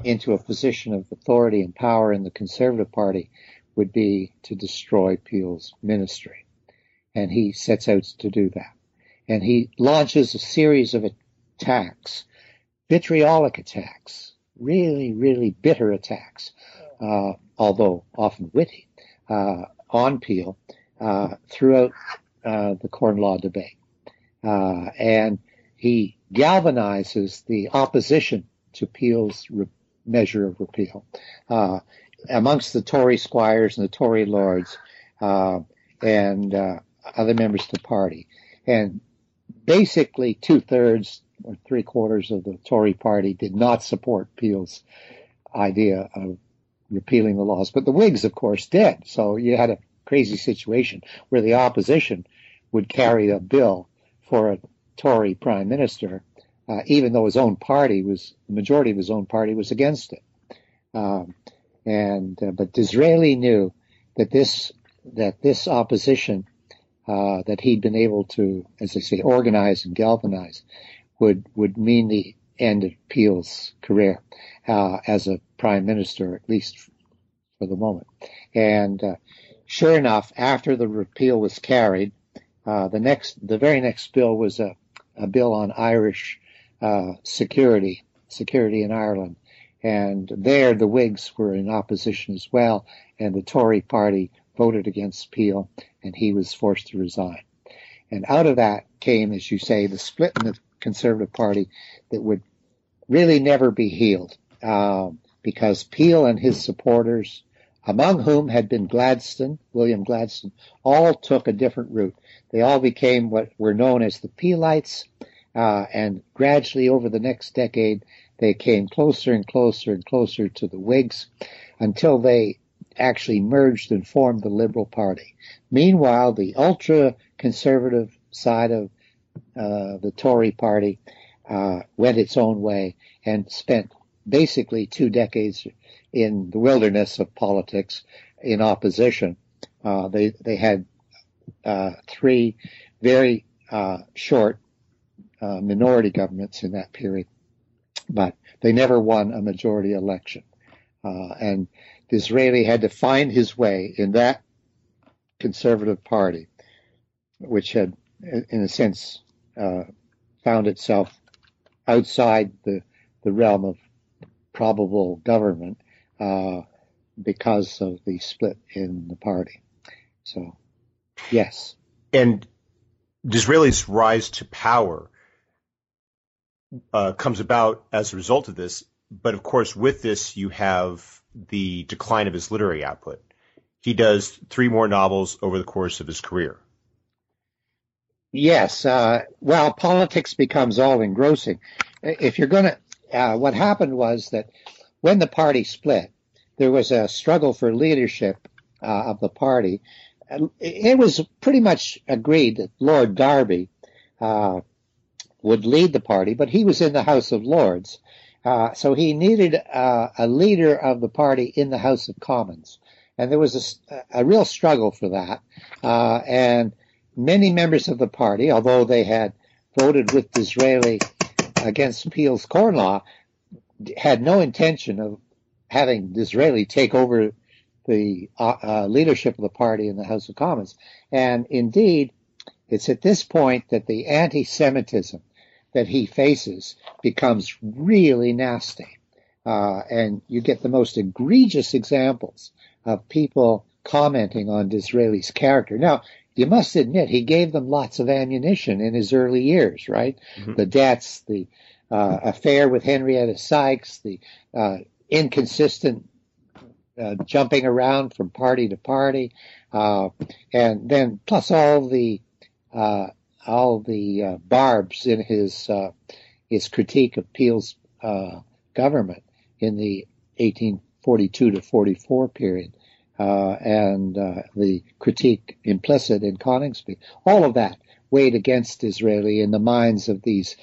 into a position of authority and power in the Conservative Party would be to destroy Peel's ministry. And he sets out to do that. And he launches a series of attacks, vitriolic attacks, really, really bitter attacks, uh, although often witty, uh, on Peel uh, throughout uh, the Corn Law debate. Uh, and he galvanizes the opposition to Peel's re- measure of repeal uh, amongst the Tory squires and the Tory lords uh, and uh, other members of the party. And basically, two thirds or three quarters of the Tory party did not support Peel's idea of repealing the laws, but the Whigs, of course, did. So you had a crazy situation where the opposition would carry a bill for a Tory prime minister, uh, even though his own party was the majority of his own party was against it. Um, and uh, but Disraeli knew that this that this opposition uh, that he'd been able to, as I say, organize and galvanize would would mean the end of Peel's career uh, as a prime minister, at least for the moment. And uh, sure enough, after the repeal was carried, uh, the next, the very next bill was a, a bill on Irish uh, security, security in Ireland. And there, the Whigs were in opposition as well, and the Tory party voted against Peel, and he was forced to resign. And out of that came, as you say, the split in the Conservative Party that would really never be healed, uh, because Peel and his supporters among whom had been Gladstone, William Gladstone, all took a different route. They all became what were known as the Peelites, uh, and gradually over the next decade, they came closer and closer and closer to the Whigs until they actually merged and formed the Liberal Party. Meanwhile, the ultra conservative side of uh, the Tory Party uh, went its own way and spent basically two decades in the wilderness of politics in opposition. Uh, they they had uh, three very uh, short uh, minority governments in that period, but they never won a majority election. Uh, and Disraeli had to find his way in that conservative party, which had, in a sense, uh, found itself outside the the realm of probable government uh, because of the split in the party. So, yes. And Disraeli's rise to power uh, comes about as a result of this. But of course, with this, you have the decline of his literary output. He does three more novels over the course of his career. Yes. Uh, well, politics becomes all engrossing. If you're going to, uh, what happened was that when the party split, there was a struggle for leadership uh, of the party. It was pretty much agreed that Lord Derby uh, would lead the party, but he was in the House of Lords. Uh, so he needed uh, a leader of the party in the House of Commons. And there was a, a real struggle for that. Uh, and many members of the party, although they had voted with Disraeli against Peel's Corn Law, had no intention of having Disraeli take over the uh, uh, leadership of the party in the House of Commons. And indeed, it's at this point that the anti-Semitism that he faces becomes really nasty. Uh, and you get the most egregious examples of people commenting on Disraeli's character. Now, you must admit he gave them lots of ammunition in his early years, right? Mm-hmm. The debts, the uh, affair with Henrietta Sykes, the uh, inconsistent uh, jumping around from party to party, uh, and then plus all the uh, all the uh, barbs in his his critique of Peel's government in the 1842 to 44 period uh, and uh, the critique implicit in Coningsby. All of that weighed against Disraeli in the minds of these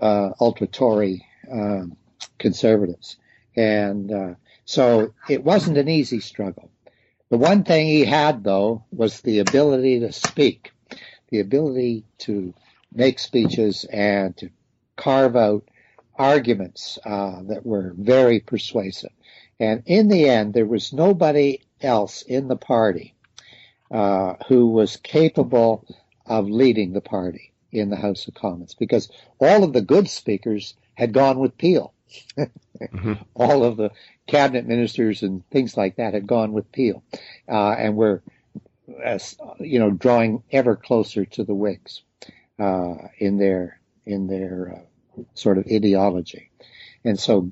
uh, ultra Tory um, conservatives. And uh, so it wasn't an easy struggle. The one thing he had, though, was the ability to speak, the ability to make speeches and to carve out arguments uh, that were very persuasive. And in the end, there was nobody else in the party uh, who was capable of leading the party in the House of Commons because all of the good speakers had gone with Peel. mm-hmm. All of the cabinet ministers and things like that had gone with Peel, uh, and were, you know, drawing ever closer to the Whigs uh, in their in their uh, sort of ideology. And so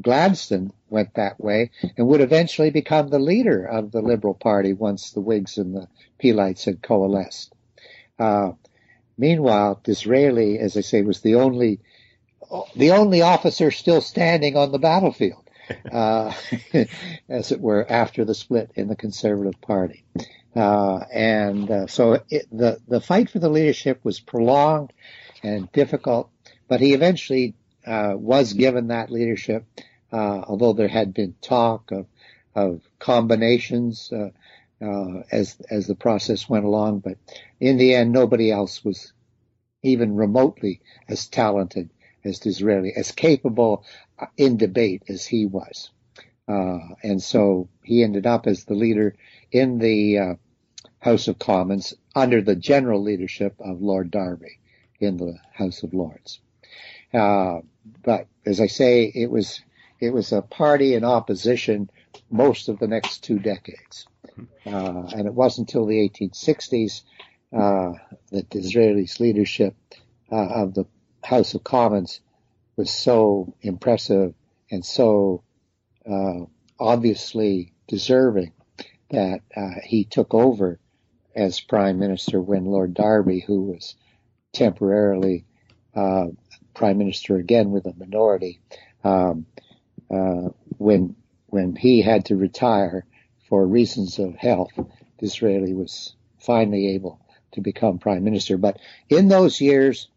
Gladstone went that way and would eventually become the leader of the Liberal Party once the Whigs and the Peelites had coalesced. Uh, meanwhile, Disraeli, as I say, was the only the only officer still standing on the battlefield, uh, as it were, after the split in the Conservative Party. Uh, and uh, so it, the the fight for the leadership was prolonged and difficult, but he eventually uh, was given that leadership, uh, although there had been talk of, of combinations uh, as as the process went along. But in the end, nobody else was even remotely as talented as Disraeli, as capable in debate as he was. Uh, and so he ended up as the leader in the uh, House of Commons under the general leadership of Lord Derby in the House of Lords. Uh, but as I say, it was it was a party in opposition most of the next two decades, uh, and it wasn't until the 1860s uh, that Disraeli's leadership uh, of the House of Commons was so impressive and so uh, obviously deserving that uh, he took over as prime minister when Lord Derby, who was temporarily uh, prime minister again with a minority, um, uh, when when he had to retire for reasons of health, Disraeli was finally able to become prime minister. But in those years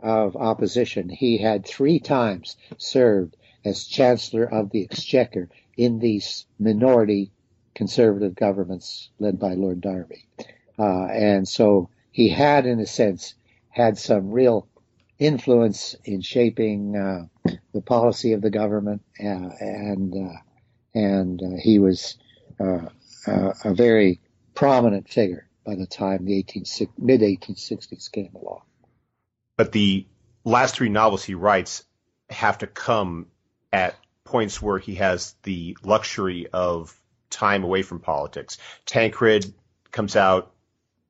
of opposition, he had three times served as chancellor of the exchequer in these minority conservative governments led by Lord Derby. Uh, and so he had, in a sense, had some real influence in shaping uh, the policy of the government, uh, and uh, and uh, he was uh, a very prominent figure by the time the 18, mid 1860s came along. But the last three novels he writes have to come at points where he has the luxury of time away from politics. Tancred comes out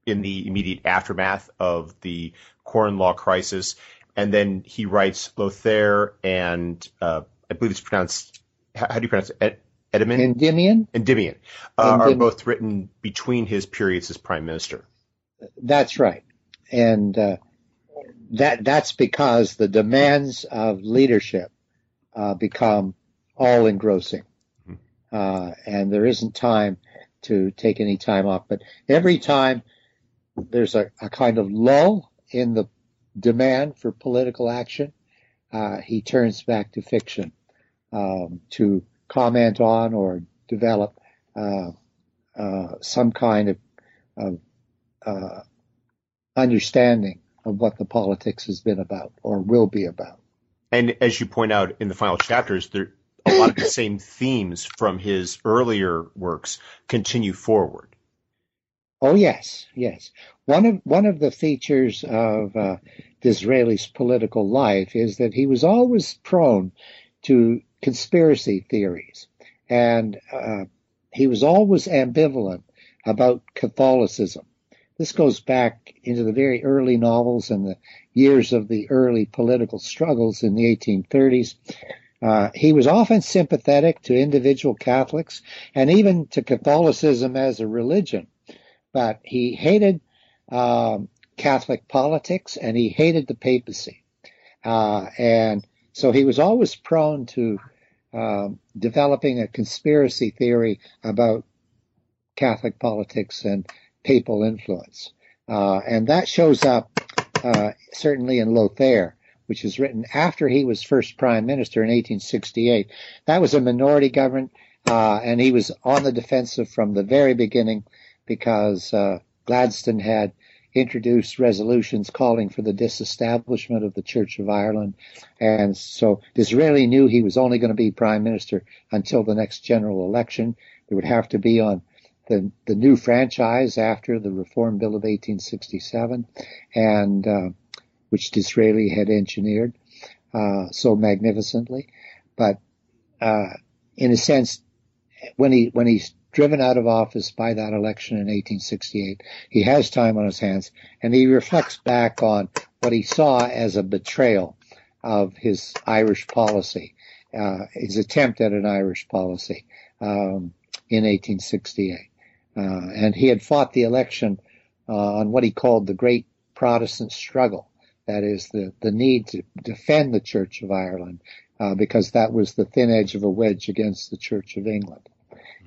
in the immediate aftermath of the Corn Law crisis and then he writes Lothair and uh, I believe it's pronounced. How, how do you pronounce it? Endymion. Endymion. Endymion, uh, are both written between his periods as prime minister. That's right, and uh, that that's because the demands of leadership uh, become all engrossing, mm-hmm. and there isn't time to take any time off. But every time there's a, a kind of lull in the demand for political action, uh, he turns back to fiction um, to comment on or develop uh, uh, some kind of, of uh, understanding of what the politics has been about or will be about. And as you point out in the final chapters, there a lot of the same themes from his earlier works continue forward. Oh yes, yes. One of one of the features of uh, Disraeli's political life is that he was always prone to conspiracy theories, and uh, he was always ambivalent about Catholicism. This goes back into the very early novels and the years of the early political struggles in the 1830s. Uh, he was often sympathetic to individual Catholics and even to Catholicism as a religion but he hated um, Catholic politics and he hated the papacy. Uh, and so he was always prone to um, developing a conspiracy theory about Catholic politics and papal influence. Uh, and that shows up uh, certainly in Lothair, which was written after he was first prime minister in 1868. That was a minority government, uh, and he was on the defensive from the very beginning because uh, Gladstone had introduced resolutions calling for the disestablishment of the Church of Ireland. And so Disraeli knew he was only going to be prime minister until the next general election. There would have to be on the, the new franchise after the Reform Bill of 1867, and uh, which Disraeli had engineered uh, so magnificently. But uh, in a sense, when he when he driven out of office by that election in 1868. He has time on his hands and he reflects back on what he saw as a betrayal of his Irish policy, uh, his attempt at an Irish policy um, in 1868. Uh, and he had fought the election uh, on what he called the Great Protestant Struggle. That is the, the need to defend the Church of Ireland uh, because that was the thin edge of a wedge against the Church of England.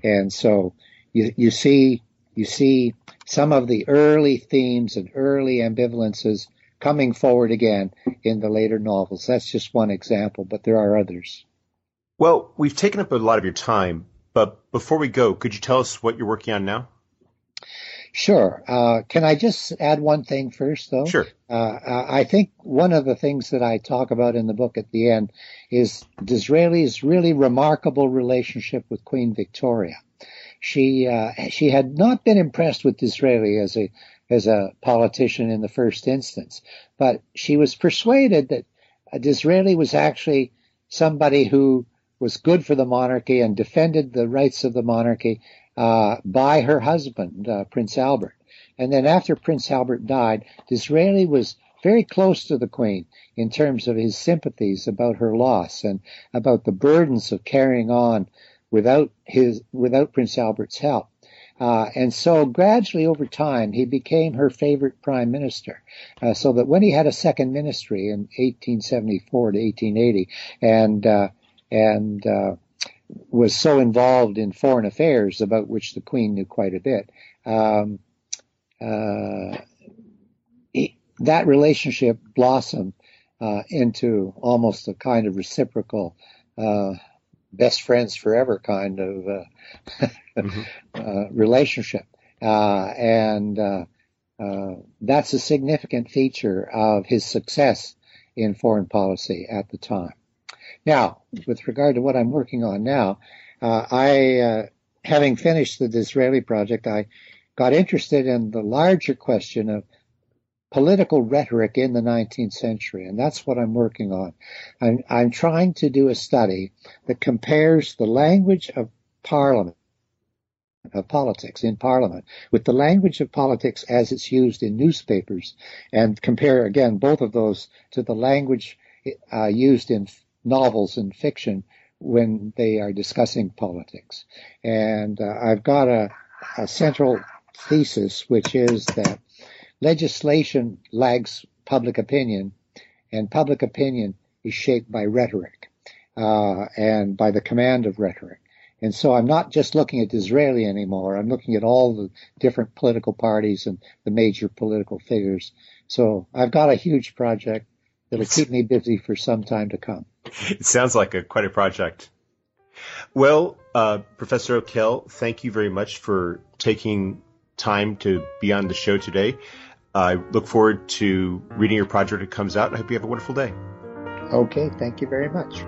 And so you, you see, you see some of the early themes and early ambivalences coming forward again in the later novels. That's just one example, but there are others. Well, we've taken up a lot of your time, but before we go, could you tell us what you're working on now? Sure. Uh, can I just add one thing first, though? Sure. Uh, I think one of the things that I talk about in the book at the end is Disraeli's really remarkable relationship with Queen Victoria. She uh, she had not been impressed with Disraeli as a as a politician in the first instance, but she was persuaded that Disraeli was actually somebody who was good for the monarchy and defended the rights of the monarchy uh, by her husband, uh, Prince Albert. And then after Prince Albert died, Disraeli was very close to the Queen in terms of his sympathies about her loss and about the burdens of carrying on without his without Prince Albert's help. Uh, and so gradually over time, he became her favorite prime minister. Uh, so that when he had a second ministry in 1874 to 1880, and uh, and uh, was so involved in foreign affairs about which the Queen knew quite a bit. Um, uh, he, that relationship blossomed uh, into almost a kind of reciprocal, uh, best friends forever kind of uh, mm-hmm. Uh, relationship, uh, and that's a significant feature of his success in foreign policy at the time. Now, with regard to what I'm working on now, uh, I, uh, having finished the Disraeli project, I got interested in the larger question of political rhetoric in the 19th century, and that's what I'm working on. I'm, I'm trying to do a study that compares the language of Parliament of politics in Parliament with the language of politics as it's used in newspapers and compare again both of those to the language uh, used in novels and fiction when they are discussing politics. And uh, I've got a, a central thesis, which is that legislation lags public opinion, and public opinion is shaped by rhetoric uh, and by the command of rhetoric. And so I'm not just looking at Disraeli anymore. I'm looking at all the different political parties and the major political figures. So I've got a huge project that'll keep me busy for some time to come. It sounds like a quite a project. Well, uh, Professor O'Kell, thank you very much for taking time to be on the show today. I look forward to reading your project when it comes out. I hope you have a wonderful day. Okay, thank you very much.